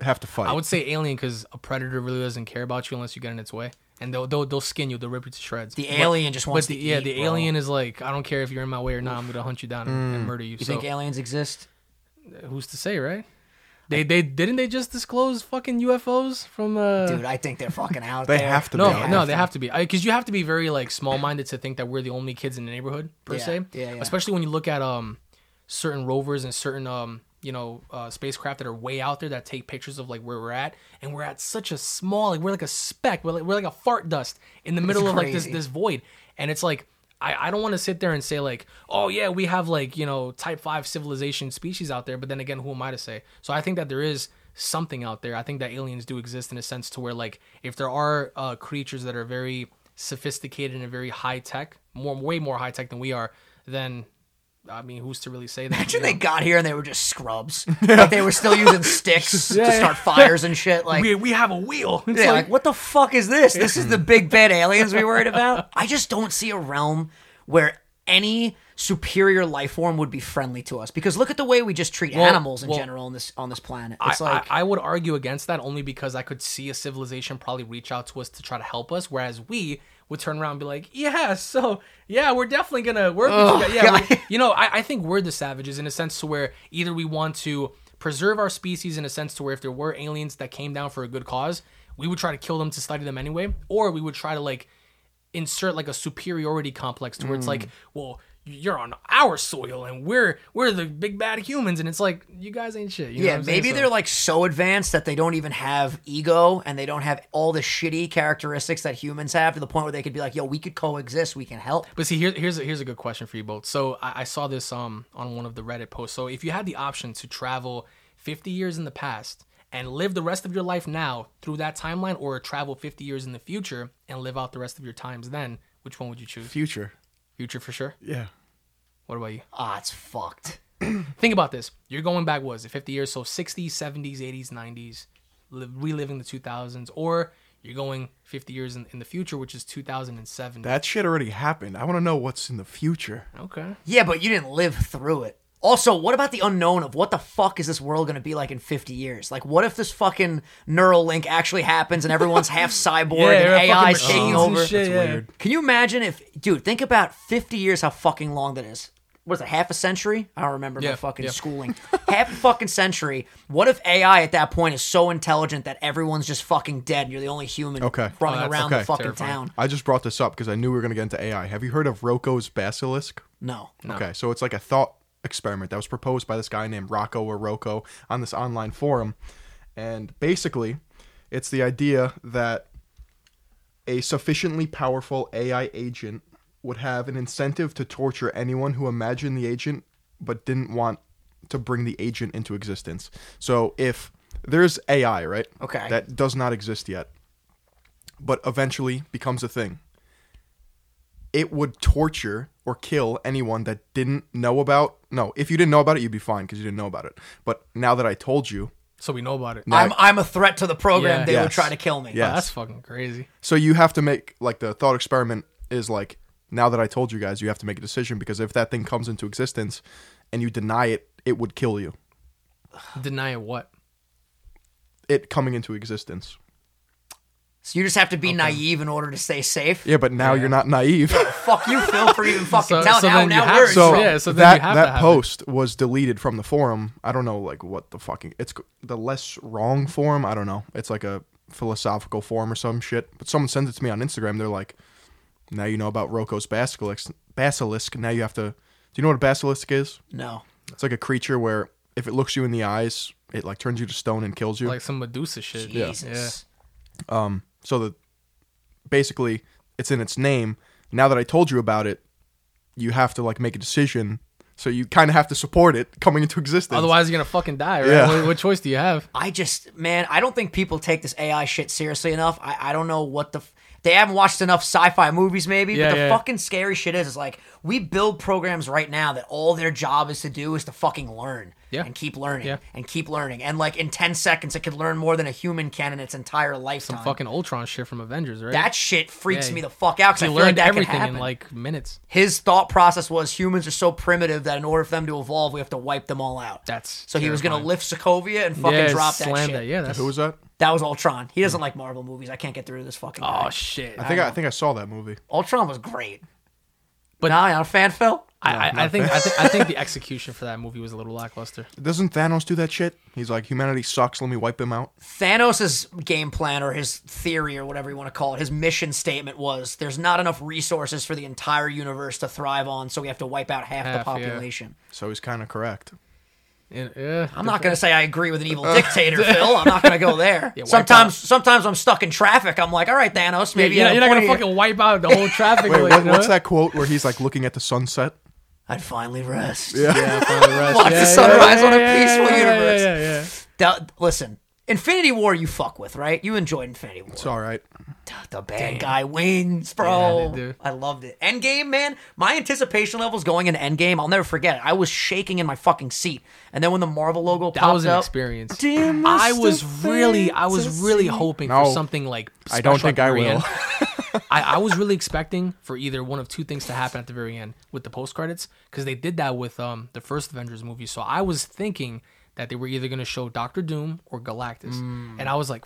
have to fight? I would say alien because a predator really doesn't care about you unless you get in its way, and they'll they'll, they'll skin you. They'll rip you to shreds. The But- alien just wants But the, to yeah, eat, the bro. alien is like, I don't care if you're in my way or not. I'm gonna hunt you down and, and murder you. You so think aliens exist? who's to say, right? They they didn't they just disclose fucking UFOs from uh Dude, I think they're fucking out They there. have to no, be. no, they have to be because you have to be very like small-minded to think that we're the only kids in the neighborhood per Yeah, se. yeah, yeah. Especially when you look at um certain rovers and certain um you know uh, spacecraft that are way out there that take pictures of like where we're at, and we're at such a small like we're like a speck, we're like we're like a fart dust in the middle of like this this void, and it's like. I, I don't want to sit there and say like, oh yeah, we have like you know type five civilization species out there, but then again, who am I to say? So I think that there is something out there. I think that aliens do exist in a sense to where like if there are uh, creatures that are very sophisticated and very high tech, more way more high tech than we are, then I mean, who's to really say that? Imagine you they got here and they were just scrubs. Like they were still using sticks to start fires and shit. Like, we, we have a wheel. It's yeah, like, like what the fuck is this? This is the big bad aliens we worried about. I just don't see a realm where any superior life form would be friendly to us because look at the way we just treat Well- animals in well, general on this on this planet. I, It's like I, I would argue against that only because I could see a civilization probably reach out to us to try to help us, whereas we would turn around and be like, "Yeah, so yeah, we're definitely gonna work with you guys." Yeah, we- you know, I, I think we're the savages in a sense to where either we want to preserve our species in a sense to where if there were aliens that came down for a good cause, we would try to kill them to study them anyway, or we would try to like insert like a superiority complex to where it's Mm. like, well, you're on our soil and we're we're the big bad humans, and it's like you guys ain't shit. You yeah, what maybe So- they're like so advanced that they don't even have ego and they don't have all the shitty characteristics that humans have to the point where they could be like, "Yo, we could coexist. We can help." But see, here, here's a, here's a good question for you both. So I, I saw this um on one of the Reddit posts. So if you had the option to travel 50 years in the past and live the rest of your life now through that timeline, or travel 50 years in the future and live out the rest of your times then, which one would you choose? Future. Future for sure. Yeah. What about you? Ah, it's fucked. Think about this. You're going back, was it 50 years? So 60s, 70s, 80s, 90s, li- reliving the 2000s, or you're going 50 years in, in the future, which is 2007. That shit already happened. I want to know what's in the future. okay. Yeah, but you didn't live through it. Also, what about the unknown of what the fuck is this world going to be like in 50 years? Like, what if this fucking Neuralink actually happens and everyone's half cyborg Yeah, and fucking AI taking and over? shit, yeah. weird. Can you imagine if, dude, think about 50 years, how fucking long that is. What is it, half a century? I don't remember my fucking yeah. schooling. half a fucking century. What if AI at that point is so intelligent that everyone's just fucking dead and you're the only human Okay. running Oh, around okay. the fucking Terrifying. town? I just brought this up because I knew we were going to get into AI. Have you heard of Roko's Basilisk? No. Okay, so it's like a thought experiment that was proposed by this guy named Roko or Roko on this online forum. And basically, it's the idea that a sufficiently powerful AI agent would have an incentive to torture anyone who imagined the agent but didn't want to bring the agent into existence. So if there's AI, right? Okay. That does not exist yet, but eventually becomes a thing it would torture or kill anyone that didn't know about. No, if you didn't know about it, you'd be fine because you didn't know about it. But now that I told you, So we know about it. Now- I'm, I'm a threat to the program. Yeah. They would try to kill me. Yeah. Oh, that's fucking crazy. so you have to make like the thought experiment is like now that I told you guys, you have to make a decision because if that thing comes into existence and you deny it, it would kill you. Deny it what? It coming into existence. So you just have to be naive in order to stay safe. Yeah, but now you're not naive. Fuck you, Phil, for even fucking So- telling. so now, then you now have we're to- in so trouble. yeah, so then that you have to that have it. post was deleted from the forum. I don't know like what the fucking it's the LessWrong forum. I don't know. It's like a philosophical forum or some shit. But someone sent it to me on Instagram. They're like, now you know about Roko's basilisk. Basilisk. Now you have to. Do you know what a basilisk is? No. It's like a creature where if it looks you in the eyes, it like turns you to stone and kills you. Like some Medusa shit. Jesus. Um, so that basically it's in its name. Now that I told you about it, you have to like make a decision So you kind of have to support it coming into existence. Otherwise, you're gonna fucking die, right? Yeah. What, what choice do you have? I just, man, I don't think people take this AI shit seriously enough. I, I don't know what the. F- they haven't watched enough sci-fi movies, maybe. Yeah, but the yeah. fucking scary shit is, is like we build programs right now that all their job is to do is to fucking learn Yeah. and keep learning Yeah. and keep learning, and like in ten seconds, it could learn more than a human can in its entire lifetime. Some fucking Ultron shit from Avengers, right? that shit freaks Yeah. me the fuck out because I he like learned that could everything in like minutes. His thought process was humans are so primitive that in order for them to evolve, we have to wipe them all out. That's so he was gonna lift Sokovia and fucking yeah, drop that slam shit. that. Yeah, that's Who was that? That was Ultron. He doesn't like Marvel movies. I can't get through this fucking. guy. Oh shit! I think I, think I saw that movie. Ultron was great. But- But now you're a fan, Phil. I, I, I think I think I think the execution for that movie was a little lackluster. Doesn't Thanos do that shit? He's like, humanity sucks. Let me wipe them out. Thanos' game plan or his theory or whatever you want to call it, his mission statement was there's not enough resources for the entire universe to thrive on, so we have to wipe out half, Half, the yeah. population. So he's kind of correct. Yeah, yeah. I'm not gonna say I agree with an evil dictator, Phil. I'm not gonna go there. wipe sometimes, sometimes I'm stuck in traffic. I'm like, all right, Thanos, maybe you're, not- you're not gonna here- fucking wipe out the whole traffic. Wait, like, what, you know? what's that quote where he's like looking at the sunset? I'd finally rest. Yeah, finally rest. Watch the Yeah, sunrise yeah, on a yeah, peaceful yeah, yeah, universe. Yeah, yeah, yeah. That- listen, Infinity War, you fuck with, right? You enjoyed Infinity War. It's all right. the bad guy wins, bro. Yeah. I loved it. Endgame, man. My anticipation levels going into Endgame, I'll never forget it. I was shaking in my fucking seat, and then when the Marvel logo popped out. That popped was an up, experience. Dear I was really, I was really Fantasy. hoping No. for something like. I don't think I the will. I, I was really expecting for either one of two things to happen at the very end with the post credits because they did that with um the first Avengers movie. So I was thinking that they were either going to show Doctor Doom or Galactus, and I was like,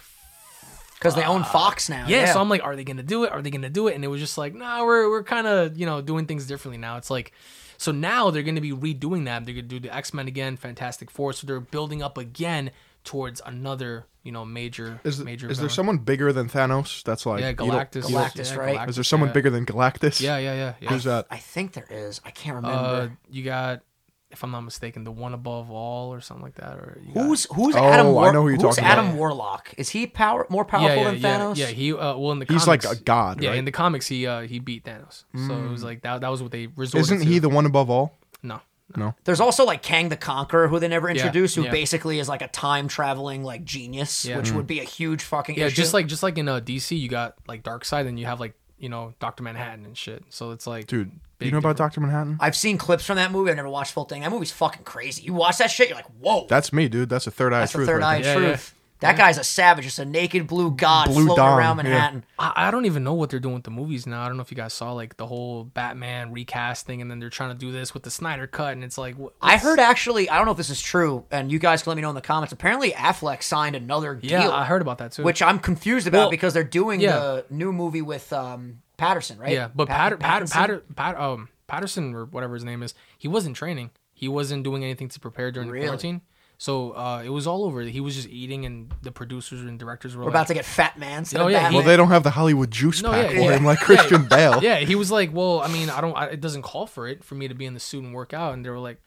because they own Fox now. yeah, Yeah, So I'm like, are they gonna do it? Are they gonna do it? And it was just like, nah, we're we're kind of you know doing things differently now. It's like, so now they're gonna be redoing that. They're gonna do the X Men again, Fantastic Four. So they're building up again towards another you know major Is, major. is there someone bigger than Thanos? That's like Yeah, you Galactus. Galactus, yeah, right? Is there someone yeah. bigger than Galactus? Yeah, yeah, yeah. yeah. Who's that? I think there is. I can't Uh, remember. you got, if I'm not mistaken, the one above all or something like that. Or you who's who's Oh, Adam? I know who you're who's talking Adam about. Warlock? Is he power more powerful yeah, yeah, than yeah, Thanos? Yeah, he uh, well in the He's comics, like a god, Yeah, right? in the comics he uh, he beat Thanos. So it was like that. That was what they resorted Isn't to. he the one above all? no? No. There's also like Kang the Conqueror, who they never introduced, who yeah. basically is like a time traveling like genius, Yeah. which would be a huge fucking Yeah, issue. just like just like in uh, DC, you got like Darkseid, and you have like you know Doctor Manhattan and shit. So it's like, Dude, you big know about. Dr. Manhattan? I've seen clips from that movie. I've never watched the full thing. That movie's fucking crazy. You watch that shit, you're like, whoa. That's me, dude. That's a third eye That's the truth. third right eye there. Yeah, truth. That guy's a savage, just a naked blue god Blue floating Dawn, around yeah. Manhattan. I, I don't even know what they're doing with the movies now. I don't know if you guys saw like the whole Batman recasting, and then they're trying to do this with the Snyder cut, and it's like, wh- I what's- heard actually, I don't know if this is true, and you guys can let me know in the comments. Apparently, Affleck signed another deal, Yeah, deal, I heard about that too. which I'm confused about Well, because they're doing yeah. the new movie with um, Patterson, right? Yeah, but Patter, Patter, Pattinson? Patter, Patter, um, Patterson or whatever his name is, he wasn't training. He wasn't doing anything to prepare during Really? the quarantine. So uh, it was all over. He was just eating, and the producers and directors were We're like, about to get Fat Man. instead Oh, yeah, he- Well, they don't have the Hollywood juice No, pack yeah, for yeah. him like Christian Bale. yeah, he was like, well, I mean, I don't, I, it doesn't call for it for me to be in the suit and work out, and they were like,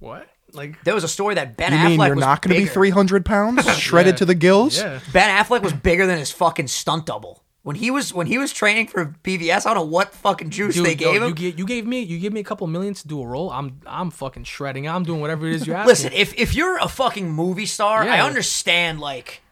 what? Like, There was a story that Ben You Affleck mean you're was not going to be 300 pounds, shredded Yeah. to the gills? yeah, Ben Affleck was bigger than his fucking stunt double. When he was when he was training for BvS, I don't know what fucking juice Dude, they yo, gave him. You, gave, you gave me, you gave me a couple million to do a role. I'm, I'm fucking shredding. I'm doing whatever it is you ask Listen, me. if if you're a fucking movie star, I understand like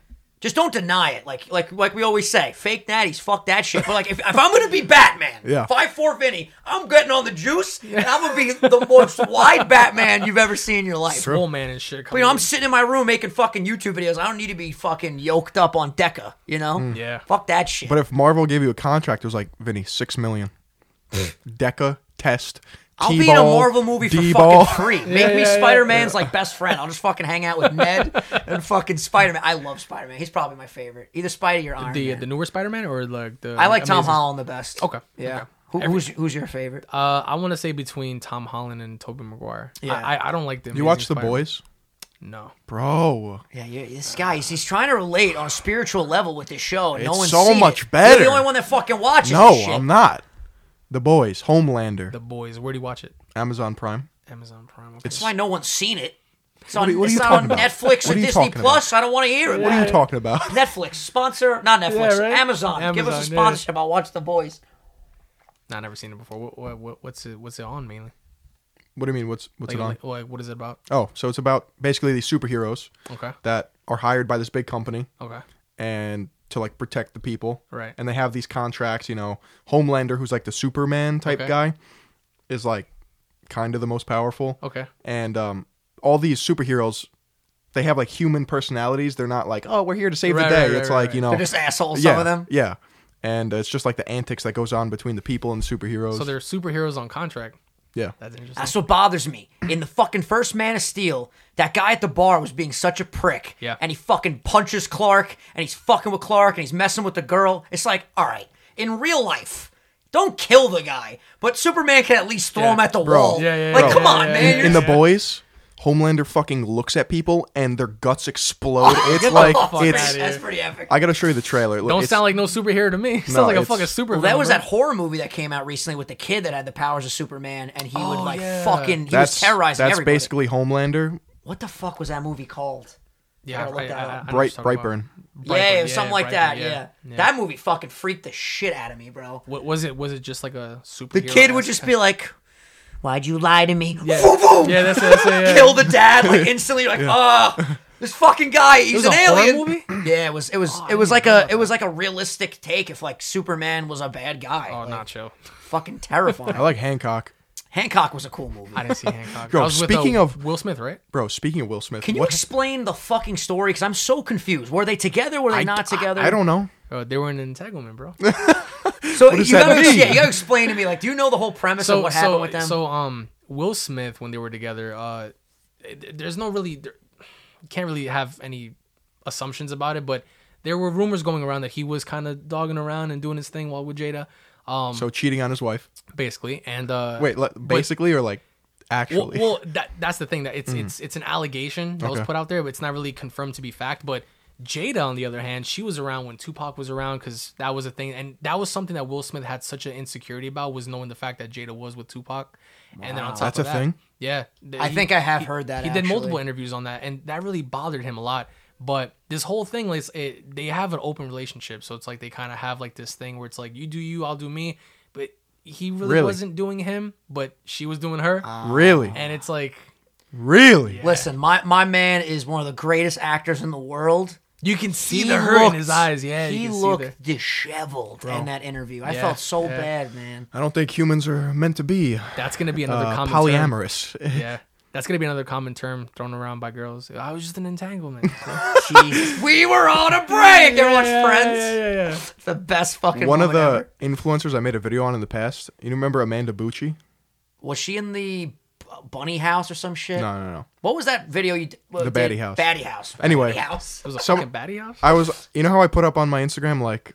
just don't deny it. Like like like we always say, fake natties, fuck that shit. But like if, if I'm gonna be Batman, Yeah. five four Vinny, I'm getting on the juice and I'm gonna be the most wide Batman you've ever seen in your life. Swole man and shit. But, you know, I'm sitting in my room making fucking YouTube videos. I don't need to be fucking yoked up on Deca, you know? Mm. Yeah. Fuck that shit. But if Marvel gave you a contract, it was like, Vinny, six million. Deca, test, I'll be in a T-ball, Marvel movie for D-ball. fucking free. Make Yeah, me yeah, yeah, Spider Man's like best friend. I'll just fucking hang out with Ned and fucking Spider Man. I love Spider Man. He's probably my favorite. Either Spidey or Iron the Man. the newer Spider-Man or like the. I like Tom Amazing- Holland the best. Okay, Yeah. okay. Who, who's who's your favorite? Uh, I want to say between Tom Holland and Tobey Maguire. Yeah. I, I, I don't like them. You watch The Spider-Man. Boys? No. Bro. Yeah, you this guy, he's, he's trying to relate on a spiritual level with this show. And no It's one's so much it. better. You're the only one that fucking watches No, this shit. I'm not. The Boys, Homelander, The Boys. Where do you watch it? Amazon Prime. Amazon Prime. Okay. That's why no one's seen it. It's What on, are you- what are it's you not talking on about? Netflix What or are you Disney talking Plus. I don't want to hear it. What are you talking about? Netflix sponsor, not Netflix. Yeah, right? Amazon. Give us a Amazon, yeah. sponsorship. I'll watch The Boys. Nah, I've never seen it before. What, what, what, what's it? What's it on mainly? What do you mean? What's what's Like, it on? like, like, what is it about? Oh, so it's about basically these superheroes Okay. that are hired by this big company Okay. and to like protect the people. Right. And they have these contracts, you know, Homelander who's like the Superman type Okay. guy is like kind of the most powerful. Okay. And um all these superheroes they have like human personalities. They're not like, "Oh, we're here to save Right, the day." right, it's right, like, you know, They're just assholes, yeah, some of them. Yeah. And uh, it's just like the antics that goes on between the people and the superheroes. So they're superheroes on contract. Yeah. That's interesting. That's what bothers me. In the fucking first Man of Steel, that guy at the bar was being such a prick. Yeah. And he fucking punches Clark, and he's fucking with Clark, and he's messing with the girl. It's like, all right, in real life, don't kill the guy, but Superman can at least throw Yeah. him at the Bro. wall. Yeah, yeah, like, yeah, come yeah, on, yeah, man. yeah, You're in the boys, Homelander fucking looks at people and their guts explode. it's like it's. That's pretty epic. I gotta show you the trailer. Look, Don't it's- sound like no superhero to me. Sounds No, like a it's- fucking super. well, that was that horror movie that came out recently with the kid that had the powers of Superman, and he would Oh, like yeah. fucking he that's was terrorizing That's everybody. basically Homelander. what the fuck was that movie called? Yeah, gotta look I- that I- up. I know what Bright you're talking Brightburn. about. yeah, it was something like Brightburn, that. Yeah. yeah. that movie fucking freaked the shit out of me, bro. What was it? Was it just like a superhero? The kid would just be like, "Why'd you lie to me?" Yeah, Boom, boom. yeah that's it. That's it yeah. Kill the dad like instantly. Like, ah, this fucking guy. He's an a alien. movie? Oh, Yeah, it was. It was. I it was like a. about It was like a realistic take if like Superman was a bad guy. Oh, Like, nacho. Fucking terrifying. I like Hancock. Hancock was a cool movie. I didn't see Hancock. Bro, I was with, speaking uh, of- Will Smith, right? Bro, speaking of Will Smith, Can you what- explain the fucking story? Because I'm so confused. Were they together? Were they I, not together? I, I don't know. Uh, they were in an entanglement, bro. So you does that gotta, mean? yeah, you gotta explain to me. Like, do you know the whole premise of so what happened with them? so um Will Smith when they were together, uh, it- there's no really there, can't really have any assumptions about it, but there were rumors going around that he was kind of dogging around and doing his thing while with Jada, um, So cheating on his wife. basically. And uh, Wait, le- basically or like Well, actually? well, that that's the thing that it's it's it's an allegation that was put out there, but it's not really confirmed to be fact. But Jada, on the other hand, she was around when Tupac was around because that was a thing, and that was something that Will Smith had such an insecurity about was knowing the fact that Jada was with Tupac, and then on top That's of a that, thing? yeah, th- I he- think I have he- heard that, He did multiple interviews on that, and that really bothered him a lot. But this whole thing, like, it, they have an open relationship, so it's like they kind of have like this thing where it's like you do you, I'll do me, but he really, Really? wasn't doing him, but she was doing her, really? and it's like. really? Listen, my my man is one of the greatest actors in the world. You can see He the hurt in his eyes. Yeah, you he can see looked the- disheveled in that interview. I Yeah, felt so yeah. bad, man. I don't think humans are meant to be That's gonna be another uh, common term. polyamorous. Yeah, that's gonna be another common term thrown around by girls. I was just an entanglement. Jesus, we were on a break. Everyone's yeah, friends. Yeah, yeah, yeah. It's the best fucking. One of the ever. influencers I made a video on in the past. You remember Amanda Bucci? was she in the bunny house or some shit? No, no, no. What was that video you? d- well, The did? House. Baddie house. Anyway. Baddie house. It was a Some- fucking baddie house. I was, you know how I put up on my Instagram like,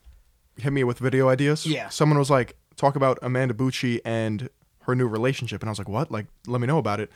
hit me with video ideas. Yeah. Someone was like, talk about Amanda Bucci and her new relationship, and I was like, what? Like, let me know about it.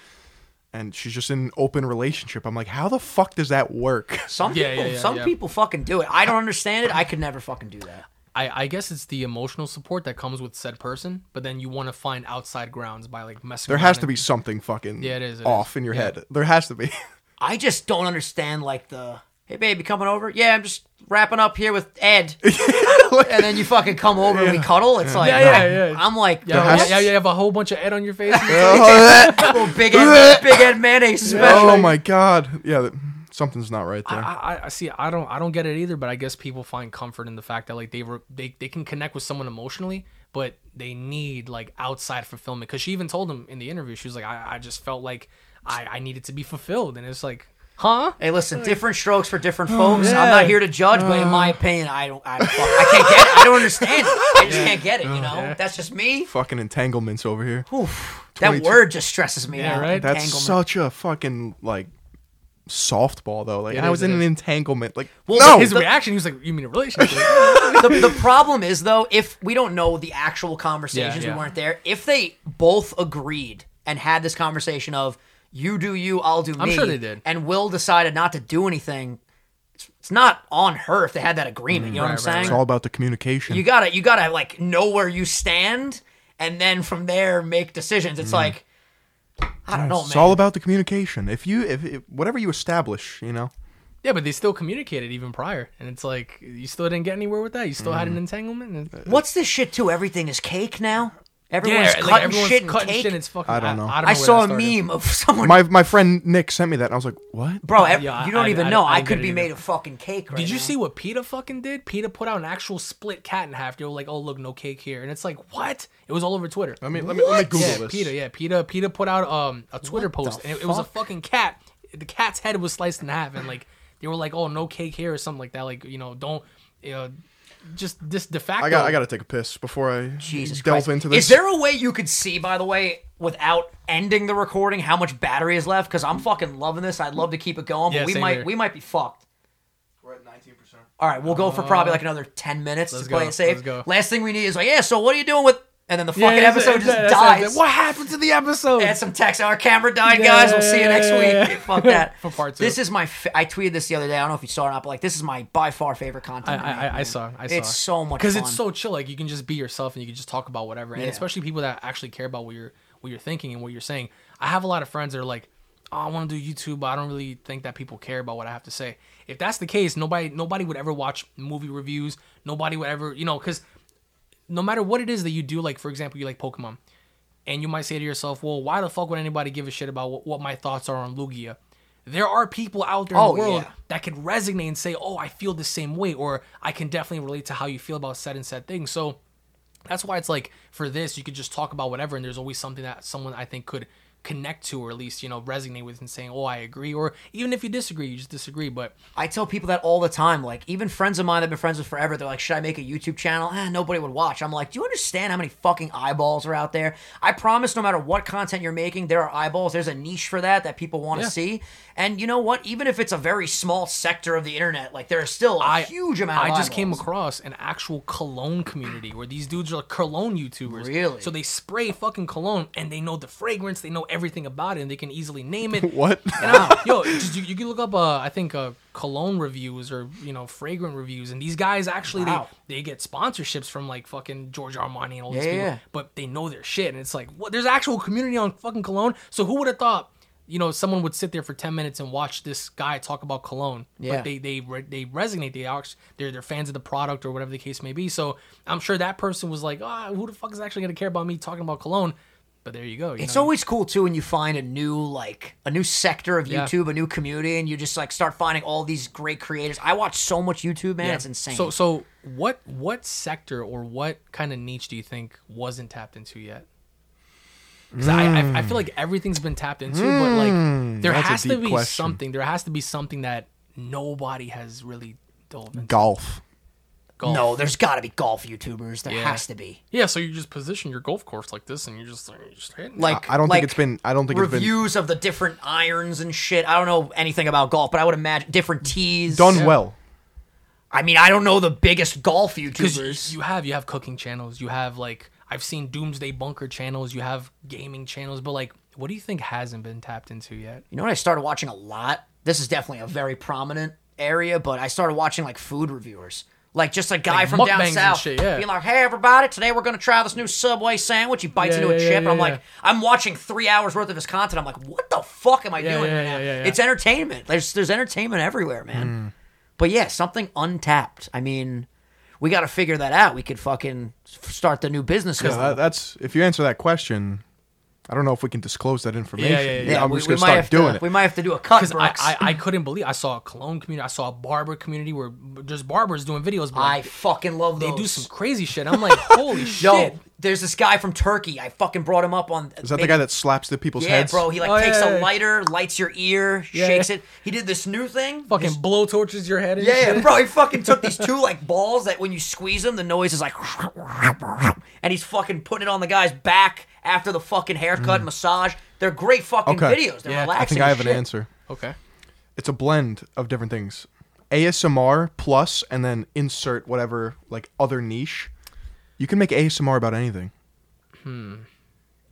And she's just in an open relationship. I'm like, how the fuck does that work? Some Yeah, people, yeah, yeah, some yeah. people fucking do it. I don't understand it. I could never fucking do that. I, I guess it's the emotional support that comes with said person, but then you want to find outside grounds by like messing. There around has to and- be something fucking Yeah, it is, it off is. in your Yeah. head. There has to be. I just don't understand like the hey babe, you coming over? Yeah, I'm just wrapping up here with Ed. and then you fucking come over and we cuddle. It's like Yeah, yeah, yeah. I'm like Yeah, "Bro, yeah, yeah, you have a whole bunch of Ed on your face. Oh, little big Ed, big Ed mayonnaise special. oh my god. Yeah, th- something's not right there. I, I, I see. I don't. I don't get it either. But I guess people find comfort in the fact that like they were they, they can connect with someone emotionally, but they need like outside fulfillment. Because she even told him in the interview, she was like, I, I just felt like I, I needed to be fulfilled, and it's like, huh? Hey, listen, different strokes for different folks. I'm not here to judge, but in my uh. opinion, I don't, I, don't fuck, I can't get it. I don't understand it. I just can't get it. You oh, know, that's just me. Fucking entanglements over here. That 22 word just stresses me Yeah, out. right? That's Entanglement. such a fucking like softball though. Like It I was in an entanglement. Like Well, no, His the- reaction, he was like, "You mean a relationship?" the, the problem is though, if we don't know the actual conversations, Yeah, yeah. we weren't there. If they both agreed and had this conversation of you do you, I'll do me. I'm sure they did. And Will decided not to do anything. It's, it's not on her if they had that agreement. You know Right, what I'm right, saying? it's all about the communication. You gotta you gotta like know where you stand, and then from there make decisions. It's like I don't know, it's all about the communication. If you if, if whatever you establish, you know. yeah, but they still communicated even prior, and it's like you still didn't get anywhere with that. You still had Mm. an entanglement. And What's this shit too? Everything is cake now. Everyone's like, cutting everyone's shit and cutting cake. shit. And it's fucking. I don't know. I, don't know I where saw a started. meme of someone. My my friend Nick sent me that, and I was like, "What?" Bro, ev- Yeah, you don't I- even I- know. I I, didn't could be made either. of fucking cake right Did you now. see what PETA fucking did? PETA put out an actual split cat in half. They were like, "Oh look, no cake here," and it's like, what? It was all over Twitter. I mean, let me let me Google yeah, this. PETA. Yeah, PETA. PETA put out um a Twitter What post, and it, it was a fucking cat. The cat's head was sliced in half, and like they were like, "Oh, no cake here" or something like that. Like you know, don't you know, just this de facto. I got I got to take a piss before I Jesus delve Christ. into this. Is there a way you could see, by the way, without ending the recording, how much battery is left? Because I'm fucking loving this. I'd love to keep it going, but Yeah, we might here. we might be fucked. We're at nineteen percent. All right, we'll go for probably uh, like another ten minutes to let's play go, it safe. let's go. Last thing we need is like, yeah. So what are you doing with? And then the Yeah, fucking that's it, episode just that's it, that's dies. What happened to the episode? Add some text. Our camera died, Yeah, guys. We'll see you yeah, next yeah, week. yeah. Fuck that. For part two. This is my. Fa- I tweeted this the other day. I don't know if you saw it or not, but like this is my by far favorite content. I, I, I man. saw. I saw. It's so much because it's so chill. Like you can just be yourself and you can just talk about whatever. And especially people that actually care about what you're what you're thinking and what you're saying. I have a lot of friends that are like, "Oh, I want to do YouTube, but I don't really think that people care about what I have to say." If that's the case, nobody nobody would ever watch movie reviews. Nobody would ever, you know, because no matter what it is that you do, like for example, you like Pokemon, and you might say to yourself, "Well, why the fuck would anybody give a shit about what, what my thoughts are on Lugia?" There are people out there in Oh, the world yeah. that could resonate and say, "Oh, I feel the same way," or "I can definitely relate to how you feel about said and said things. So that's why it's like for this, you could just talk about whatever, and there's always something that someone I think could connect to, or at least you know resonate with, and saying, "Oh, I agree," or even if you disagree, you just disagree. But I tell people that all the time. Like, even friends of mine that have been friends with forever, they're like, should I make a YouTube channel? Eh, nobody would watch. I'm like, do you understand how many fucking eyeballs are out there? I promise no matter what content you're making, there are eyeballs. There's a niche for that that people want to Yeah. see. And you know what? Even if it's a very small sector of the internet, like, there is still a I huge amount I of just came across an actual cologne community where these dudes are cologne YouTubers. Really? So they spray fucking cologne and they know the fragrance, they know everything about it, and they can easily name it. What? Yo, just, you, you can look up, uh, I think, uh, cologne reviews or you know fragrant reviews, and these guys actually Wow. they they get sponsorships from like fucking George Armani and all these Yeah, people, yeah. but they know their shit, and it's like, what? There's actual community on fucking cologne. So who would have thought? You know, someone would sit there for ten minutes and watch this guy talk about cologne. Yeah. But they they re- they resonate. They are they're they're fans of the product or whatever the case may be. So I'm sure that person was like, ah, who the fuck is actually gonna care about me talking about cologne? But there you go. you It's know? always cool too when you find a new like a new sector of Yeah. YouTube, a new community, and you just like start finding all these great creators. I watch so much YouTube, man. Yeah. It's insane. So so what what sector or what kind of niche do you think wasn't tapped into yet? Because I, I I feel like hmm. everything's been tapped into, but like hmm. there that's has to be question. something. There has to be something that nobody has really dove into. Golf. Golf. no, there's got to be golf YouTubers. There Yeah. has to be. Yeah, so you just position your golf course like this, and you just you're just hitting. Like I don't like think it's been. I don't think it's been reviews of the different irons and shit. I don't know anything about golf, but I would imagine different tees. done well. I mean, I don't know the biggest golf because YouTubers. you have you have cooking channels, you have like I've seen Doomsday Bunker channels, you have gaming channels, but like, what do you think hasn't been tapped into yet? You know what I started watching a lot? This is definitely a very prominent area, but I started watching like food reviewers. Like just a guy Like from down south shit, yeah. being like, "Hey everybody, today we're gonna try this new Subway sandwich." He bites Yeah, into a chip, yeah, and I'm like, yeah. I'm watching three hours worth of his content. I'm like, "What the fuck am I Yeah, doing yeah, right yeah, now?" yeah, yeah. It's entertainment. There's there's entertainment everywhere, man. Hmm. But yeah, something untapped. I mean, we got to figure that out. We could fucking start the new business. Yeah, that, that's if you answer that question. I don't know if we can disclose that information. yeah, yeah. yeah, I'm we, just gonna might start have doing to, it. We might have to do a cut, Because I, I, I couldn't believe I saw a cologne community, I saw a barber community where just barbers doing videos. But I like, fucking love those. they do some crazy shit. I'm like, holy Yo, shit! There's this guy from Turkey. I fucking brought him up on. Is that the guy that slaps the people's heads? Yeah, heads? bro. He like Oh, takes yeah, a yeah, yeah. lighter, lights your ear, Yeah, shakes yeah. it. He did this new thing. Fucking This- blow torches your head. And yeah, shit. bro. He fucking took these two like balls that when you squeeze them, the noise is like, and he's fucking putting it on the guy's back after the fucking haircut and massage. They're great fucking Okay. videos. They're Yeah, I relaxing. I think I as have an shit. answer. Okay. It's a blend of different things. ASMR plus, and then insert whatever like other niche. You can make ASMR about anything.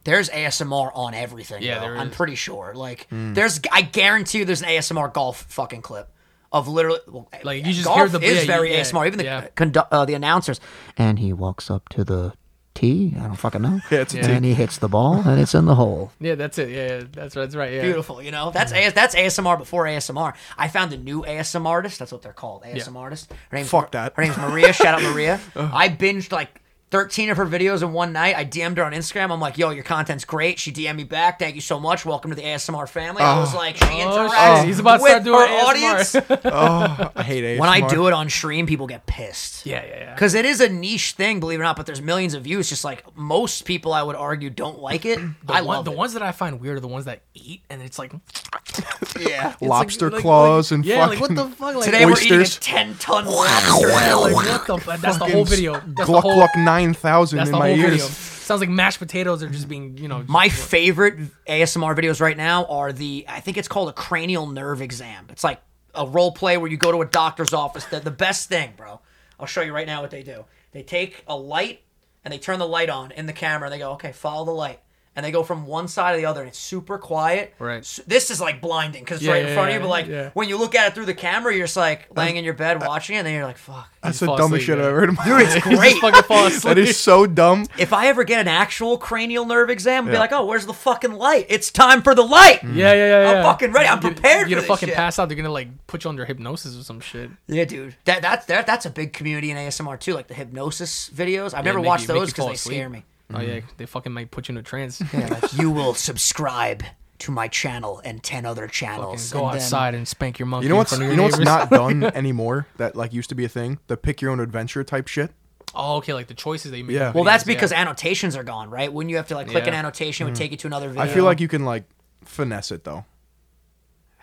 There's ASMR on everything. Yeah, bro. there I'm pretty sure. Like, Hmm. there's, I guarantee you, there's an ASMR golf fucking clip of literally. Well, Like, you just golf hear the- is yeah, very yeah, ASMR. Even the yeah. condu- uh, the announcers. And he walks up to the tee. I don't fucking know. Yeah, it's a Yeah. tee. And he hits the ball, and it's in the hole. Yeah, that's it. Yeah, yeah that's right. That's right. Yeah. Beautiful, you know. That's AS, that's ASMR before ASMR. I found a new ASMR artist. That's what they're called, ASMR artist. Her name's Fuck that. Her name's Maria. Shout out Maria. I binged like 13 of her videos in one night. I DM'd her on Instagram. I'm like, yo, your content's great. She DM'd me back. Thank you so much. Welcome to the ASMR family. I was oh. like, she Oh, interacts shit. He's about to with start doing her ASMR. audience. Oh, I hate ASMR. when I do it on stream, people get pissed. Yeah, yeah, yeah. Because it is a niche thing, believe it or not, but there's millions of views. Just like most people, I would argue, don't like it. The, I one, love the it. ones that I find weird are the ones that eat, and it's like yeah. it's like- lobster like- claws like- and yeah, like fucking what the fuck? Like, Today we're eating a Oysters. 10 ton lobster. like what the? fuck? That's the whole video. That's the Gluck whole. Gluck nine thousand in my ears. video. Sounds like mashed potatoes are just being, you know. My just- favorite ASMR videos right now are the I think it's called a cranial nerve exam. It's like a role play where you go to a doctor's office. The, the best thing, bro. I'll show you right now what they do. They take a light and they turn the light on in the camera and they go, "Okay, follow the light." And they go from one side to the other and it's super quiet. Right. S- This is like blinding because it's Yeah, right in yeah, front of you, but like yeah. when you look at it through the camera, you're just like laying in your bed watching it and then you're like, "Fuck." That's the dumbest asleep, shit. I've ever heard in my life. Dude, it's You great. fucking fall asleep. That is so dumb. if I ever get an actual cranial nerve exam, I'd be Yeah. like, "Oh, where's the fucking light? It's time for the light." Mm. Yeah, yeah, yeah, I'm yeah. fucking ready. I'm You- prepared You're for gonna fucking shit. pass out. They're gonna like put you under hypnosis or some shit. Yeah, dude. That that's that, that's a big community in ASMR too, like the hypnosis videos. I've never watched you- those because they asleep. scare me. Oh yeah, mm. they fucking might put you in a trance. Yeah, like, you will subscribe to my channel and ten other Fucking channels. go and then- outside and spank your monkey. You know in what's front of you your know what's neighbors. not done anymore that like used to be a thing? The pick your own adventure type shit. Oh, okay, like the choices they make. Yeah. the Well, that's videos, yeah. because annotations are gone, right? When you have to like click an Yeah. annotation, it would mm. take you to another video. I feel like you can like finesse it though.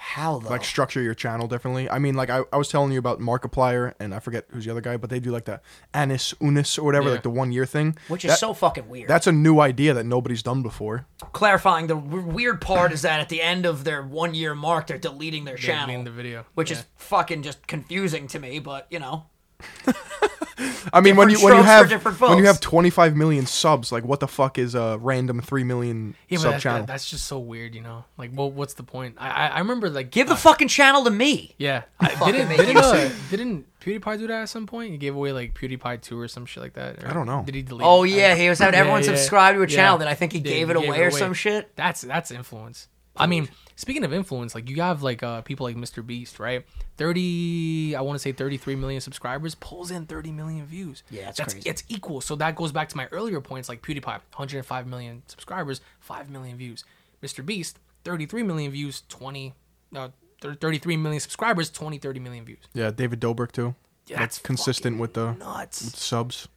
How though? Like structure your channel differently. I mean, like I, I was telling you about Markiplier and I forget who's the other guy, but they do like the Anis Unis or whatever, Yeah. like the one year thing. which is That- so fucking weird. That's a new idea that nobody's done before. Clarifying, the w- weird part is that at the end of their one year mark, they're deleting their Yeah, channel, in the video, which yeah. is fucking just confusing to me. But you know, I mean, when you when you have when you have 25 million subs, like what the fuck is a random 3 million Yeah, sub that, channel? that- that's just so weird, you know. Like, well, what's the point? I I, I remember like give the fucking channel to me. yeah. I, didn't didn't, uh, didn't PewDiePie do that at some point? He gave away like PewDiePie two or some shit like that. Or I don't know. Did he delete? Oh yeah, he was having Yeah, everyone yeah, subscribe to a yeah. channel that I think he Yeah, gave he it away or some shit. That's that's influence. I mean, speaking of influence, like you have like uh people like Mr. Beast, right? Thirty, I want to say thirty-three million subscribers, pulls in thirty million views. Yeah, that's that's crazy. it's equal. So that goes back to my earlier points, like PewDiePie, 105 million subscribers, five million views. Mr. Beast, 33 million views, 20, uh, 33 million subscribers, 20, 30 million views. yeah, David Dobrik too. Yeah, Like, that's consistent with the Nuts. subs.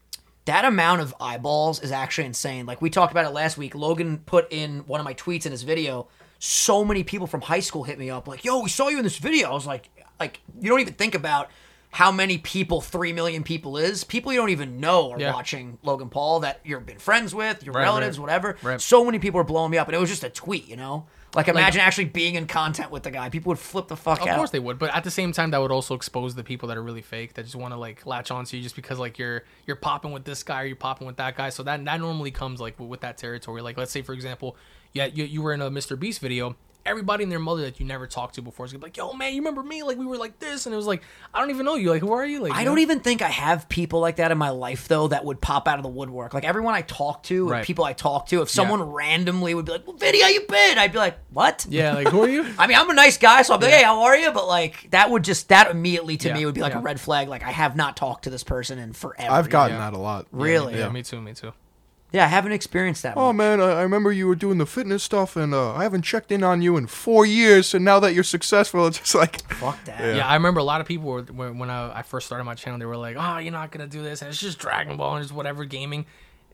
That amount of eyeballs is actually insane. Like we talked about it last week. Logan put in one of my tweets in his video. So many people from high school hit me up like, "Yo, we saw you in this video." I was like, like you don't even think about how many people 3 million people is. People you don't even know are Yeah. watching Logan Paul that you've been friends with, your Right, relatives, right. whatever. Right. So many people are blowing me up and it was just a tweet, you know? Like imagine actually being in content with the guy. People would flip the fuck Of out. Of course they would, but at the same time, that would also expose the people that are really fake that just want to like latch onto you just because like you're you're popping with this guy or you're popping with that guy. So that that normally comes like with that territory. Like let's say for example, yeah, you, you were in a Mr. Beast video. Everybody and their mother that you never talked to before is gonna be like, "Yo, man, you remember me? Like we were like this," and it was like, "I don't even know you. Like who are you?" Like I you don't know? even think I have people like that in my life though that would pop out of the woodwork. Like everyone I talk to, and Right. people I talk to, if someone randomly would be like, well, "Vinny, how you been?" I'd be like, "What?" Yeah, like who are you? I mean, I'm a nice guy, so I'm like, "Hey, how are you?" But like that would just that immediately to Yeah, me would be like yeah. a red flag. Like I have not talked to this person in forever. I've gotten know? that a lot. Really? Yeah, me too, me too. Yeah, I haven't experienced that. Oh one. man, I, I remember you were doing the fitness stuff, and uh, I haven't checked in on you in four years. And now that you're successful, it's just like, Fuck that. Yeah. I remember a lot of people were when, when I, I first started my channel. They were like, "Oh, you're not gonna do this, and it's just Dragon Ball and just whatever gaming."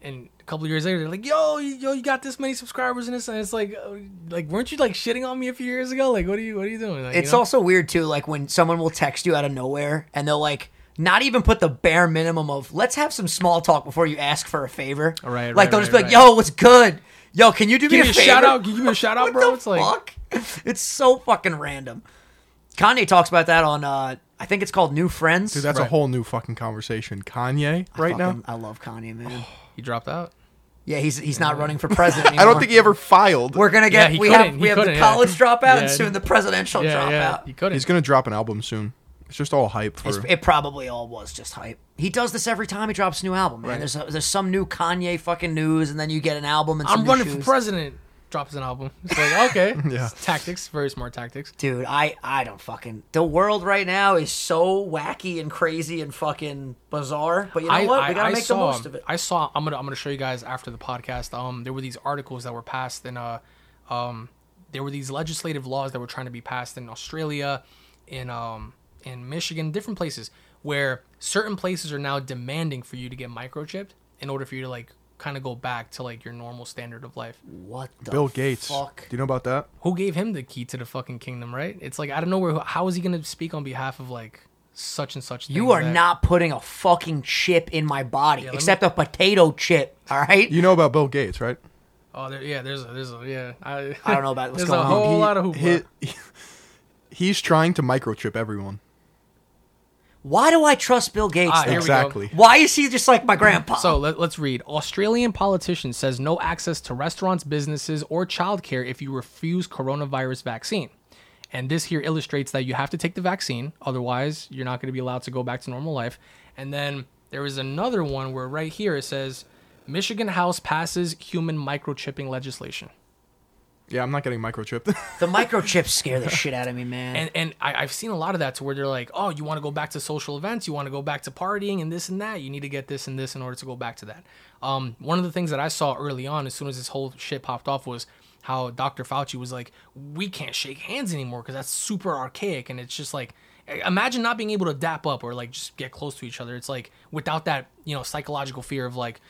And a couple of years later, they're like, "Yo, you- yo, you got this many subscribers in this," and it's like, uh, like, weren't you like shitting on me a few years ago? Like, what are you, what are you doing? Like, you It's know? also weird too, like when someone will text you out of nowhere and they'll like not even put the bare minimum of let's have some small talk before you ask for a favor. Right, Like right, they'll just right, be like, "Yo, what's good? Yo, can you do give me me a a favor?" shout out. Can you give me a shout out, What bro? the It's like, fuck? It's so fucking random. Kanye talks about that on uh I think it's called New Friends. dude, that's a whole new fucking conversation. Kanye right now. Fucking- I love Kanye, man. he dropped out. Yeah, he's he's not running for president anymore. I don't think he ever filed. we're gonna get Yeah, he we couldn't. have He we have the couldn't, yeah. college dropout and soon the presidential Yeah, yeah, dropout. you couldn't. He's gonna drop an album soon. It's just all hype for. It's, it probably all was just hype. He does this every time he drops a new album, man. There's there's some new Kanye fucking news, and then you get an album and some I'm new running shoes. for president. drops an album. It's like okay, Yeah. It's tactics, very smart tactics. Dude, I I don't fucking. The world right now is so wacky and crazy and fucking bizarre. But you know I, what? I, We gotta I make saw, the most of it. I saw. I'm gonna I'm gonna show you guys after the podcast. Um, there were these articles that were passed in uh, um, there were these legislative laws that were trying to be passed in Australia, in um, in Michigan, different places where certain places are now demanding for you to get microchipped in order for you to like kind of go back to like your normal standard of life. What the Bill Gates. fuck? Do you know about that? Who gave him the key to the fucking kingdom? Right? It's like I don't know where. How is he gonna speak on behalf of like such and such? You are that- not putting a fucking chip in my body, let me- except a potato chip. All right. You know about Bill Gates, right? Oh, there, yeah. There's a, there's a, yeah. I, I don't know about what's there's going a on. whole He- lot of hoopla. he- he's trying to microchip everyone. Why do I trust Bill Gates? Ah, then? go. Exactly. Why is he just like my grandpa? So let, let's read. Australian politician says no access to restaurants, businesses, or childcare if you refuse coronavirus vaccine. And this here illustrates that you have to take the vaccine, otherwise you're not going to be allowed to go back to normal life. And then there is another one where right here it says Michigan House passes human microchipping legislation. Yeah, I'm not getting microchipped. the microchips scare the shit out of me, man. And and I, I've seen a lot of that to where they're like, oh, you want to go back to social events, you want to go back to partying and this and that. You need to get this and this in order to go back to that. Um, one of the things that I saw early on, as soon as this whole shit popped off, was how Dr. Fauci was like, we can't shake hands anymore because that's super archaic, and it's just like. Imagine not being able to dap up or like just get close to each other. It's like without that, you know, psychological fear of like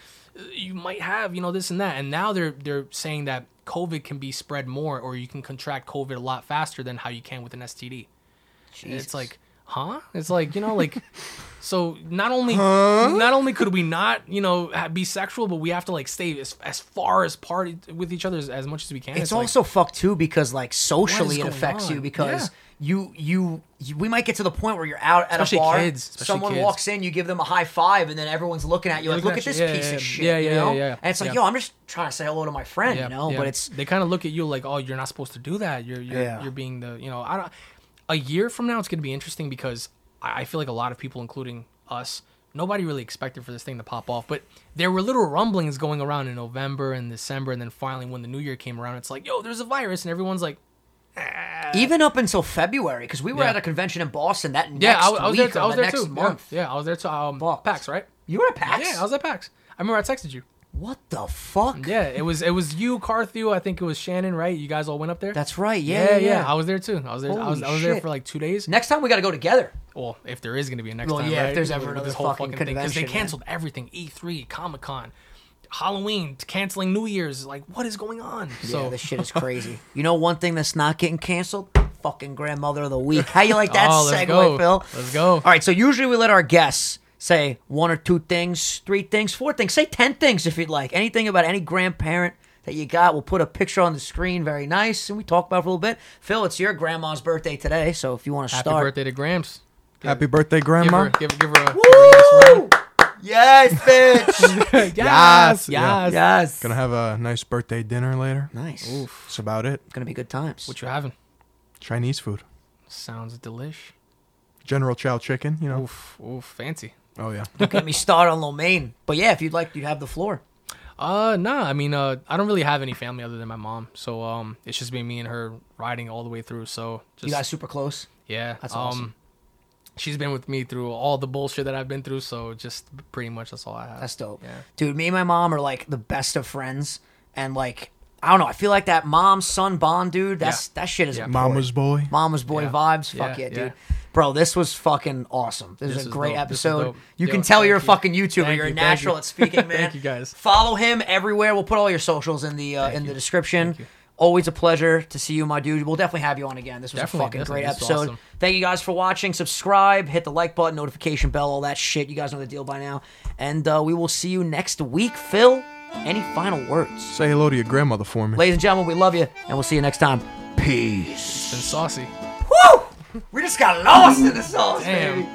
you might have, you know, this and that. And now they're they're saying that COVID can be spread more or you can contract COVID a lot faster than how you can with an STD. It's like, huh? It's like, you know, like so not only not only could we not, you know, be sexual, but we have to like stay as, as far as party with each other as, as much as we can. it's, like- also fucked too because like socially it affects you because Yeah. You, you you we might get to the point where you're out at Especially a bar, kids, especially someone kids. walks in, you give them a high five, and then everyone's looking at you like, look at this. Yeah, piece yeah, of shit, yeah, you yeah, know? yeah. And it's like, yo, I'm just trying to say hello to my friend, you know? But it's they kind of look at you like, oh, you're not supposed to do that. You're you're, you're being the you know I don't. A year from now, it's gonna be interesting because I, I feel like a lot of people, including us, nobody really expected for this thing to pop off. But there were little rumblings going around in November and December, and then finally when the New Year came around, it's like, yo, there's a virus, and everyone's like, even up until February because we were Yeah. at a convention in Boston that next yeah, I, was- I was week there. or I was the there next too. month. Yeah, yeah, I was there too. Um, Fuck. PAX, right? You were at PAX? Yeah, I was at PAX. I remember I texted you. What the fuck? Yeah, it was it was you, Carthew. I think it was Shannon, right? You guys all went up there. That's right. Yeah, yeah, yeah. I was there too. I was there. I was Holy I was there shit. for like two days. Next time we got to go together. Well, if there is going to be a next Well, time, yeah, if right? there's ever With another this whole fucking thing because they convention, man. canceled everything. E3, Comic Con, Halloween, canceling New Year's. Like, what is going on? So yeah, this shit is crazy. you know, one thing that's not getting canceled? Fucking grandmother of the week. How you like that Oh, let's segue, go. Phil? Let's go. All right, so usually we let our guests say one or two things, three things, four things. Say ten things if you'd like. Anything about any grandparent that you got. We'll put a picture on the screen, very nice, and we talk about it for a little bit. Phil, it's your grandma's birthday today, so if you want to start, Happy start, birthday to Gramps. Happy birthday, Give Grandma. her, give, give her a, give her a nice round. Yes, bitch, yes, yes, Yeah. yes, Gonna have a nice birthday dinner later. nice. Oof. That's about it. Gonna be good times. What you having? Chinese food. Sounds delish. General Chow chicken, you know. Oof, oof, fancy. Oh yeah. Don't get me started on lo mein. But yeah, if you'd like, you'd have the floor. Uh, nah. I mean, uh, I don't really have any family other than my mom. So, um, it's just been me and her riding all the way through. So, just You guys super close. yeah. That's um, awesome. She's been with me through all the bullshit that I've been through. So, just pretty much that's all I have. That's dope. Yeah. Dude, me and my mom are like the best of friends. And like, I don't know, I feel like that mom son bond, dude, that's Yeah. that shit is Yeah. important. Mama's boy. Mama's boy Yeah. vibes. Fuck yeah, Yeah, dude. yeah. Bro, this was fucking awesome. This, This is a is great dope. Episode. You Yo, can tell you're a you. fucking YouTuber. Thank you're you, a natural you. at speaking, man. Thank you, guys. Follow him everywhere. We'll put all your socials in the uh, in the you. description. Thank you. Always a pleasure to see you, my dude. We'll definitely have you on again. This was Definitely, a fucking definitely. great episode. awesome. Thank you guys for watching. Subscribe, hit the like button, notification bell, all that shit. You guys know the deal by now. And uh, we will see you next week. Phil, any final words? Say hello to your grandmother for me. Ladies and gentlemen, we love you, and we'll see you next time. Peace. Been saucy. Woo! We just got lost in the sauce, Damn. baby.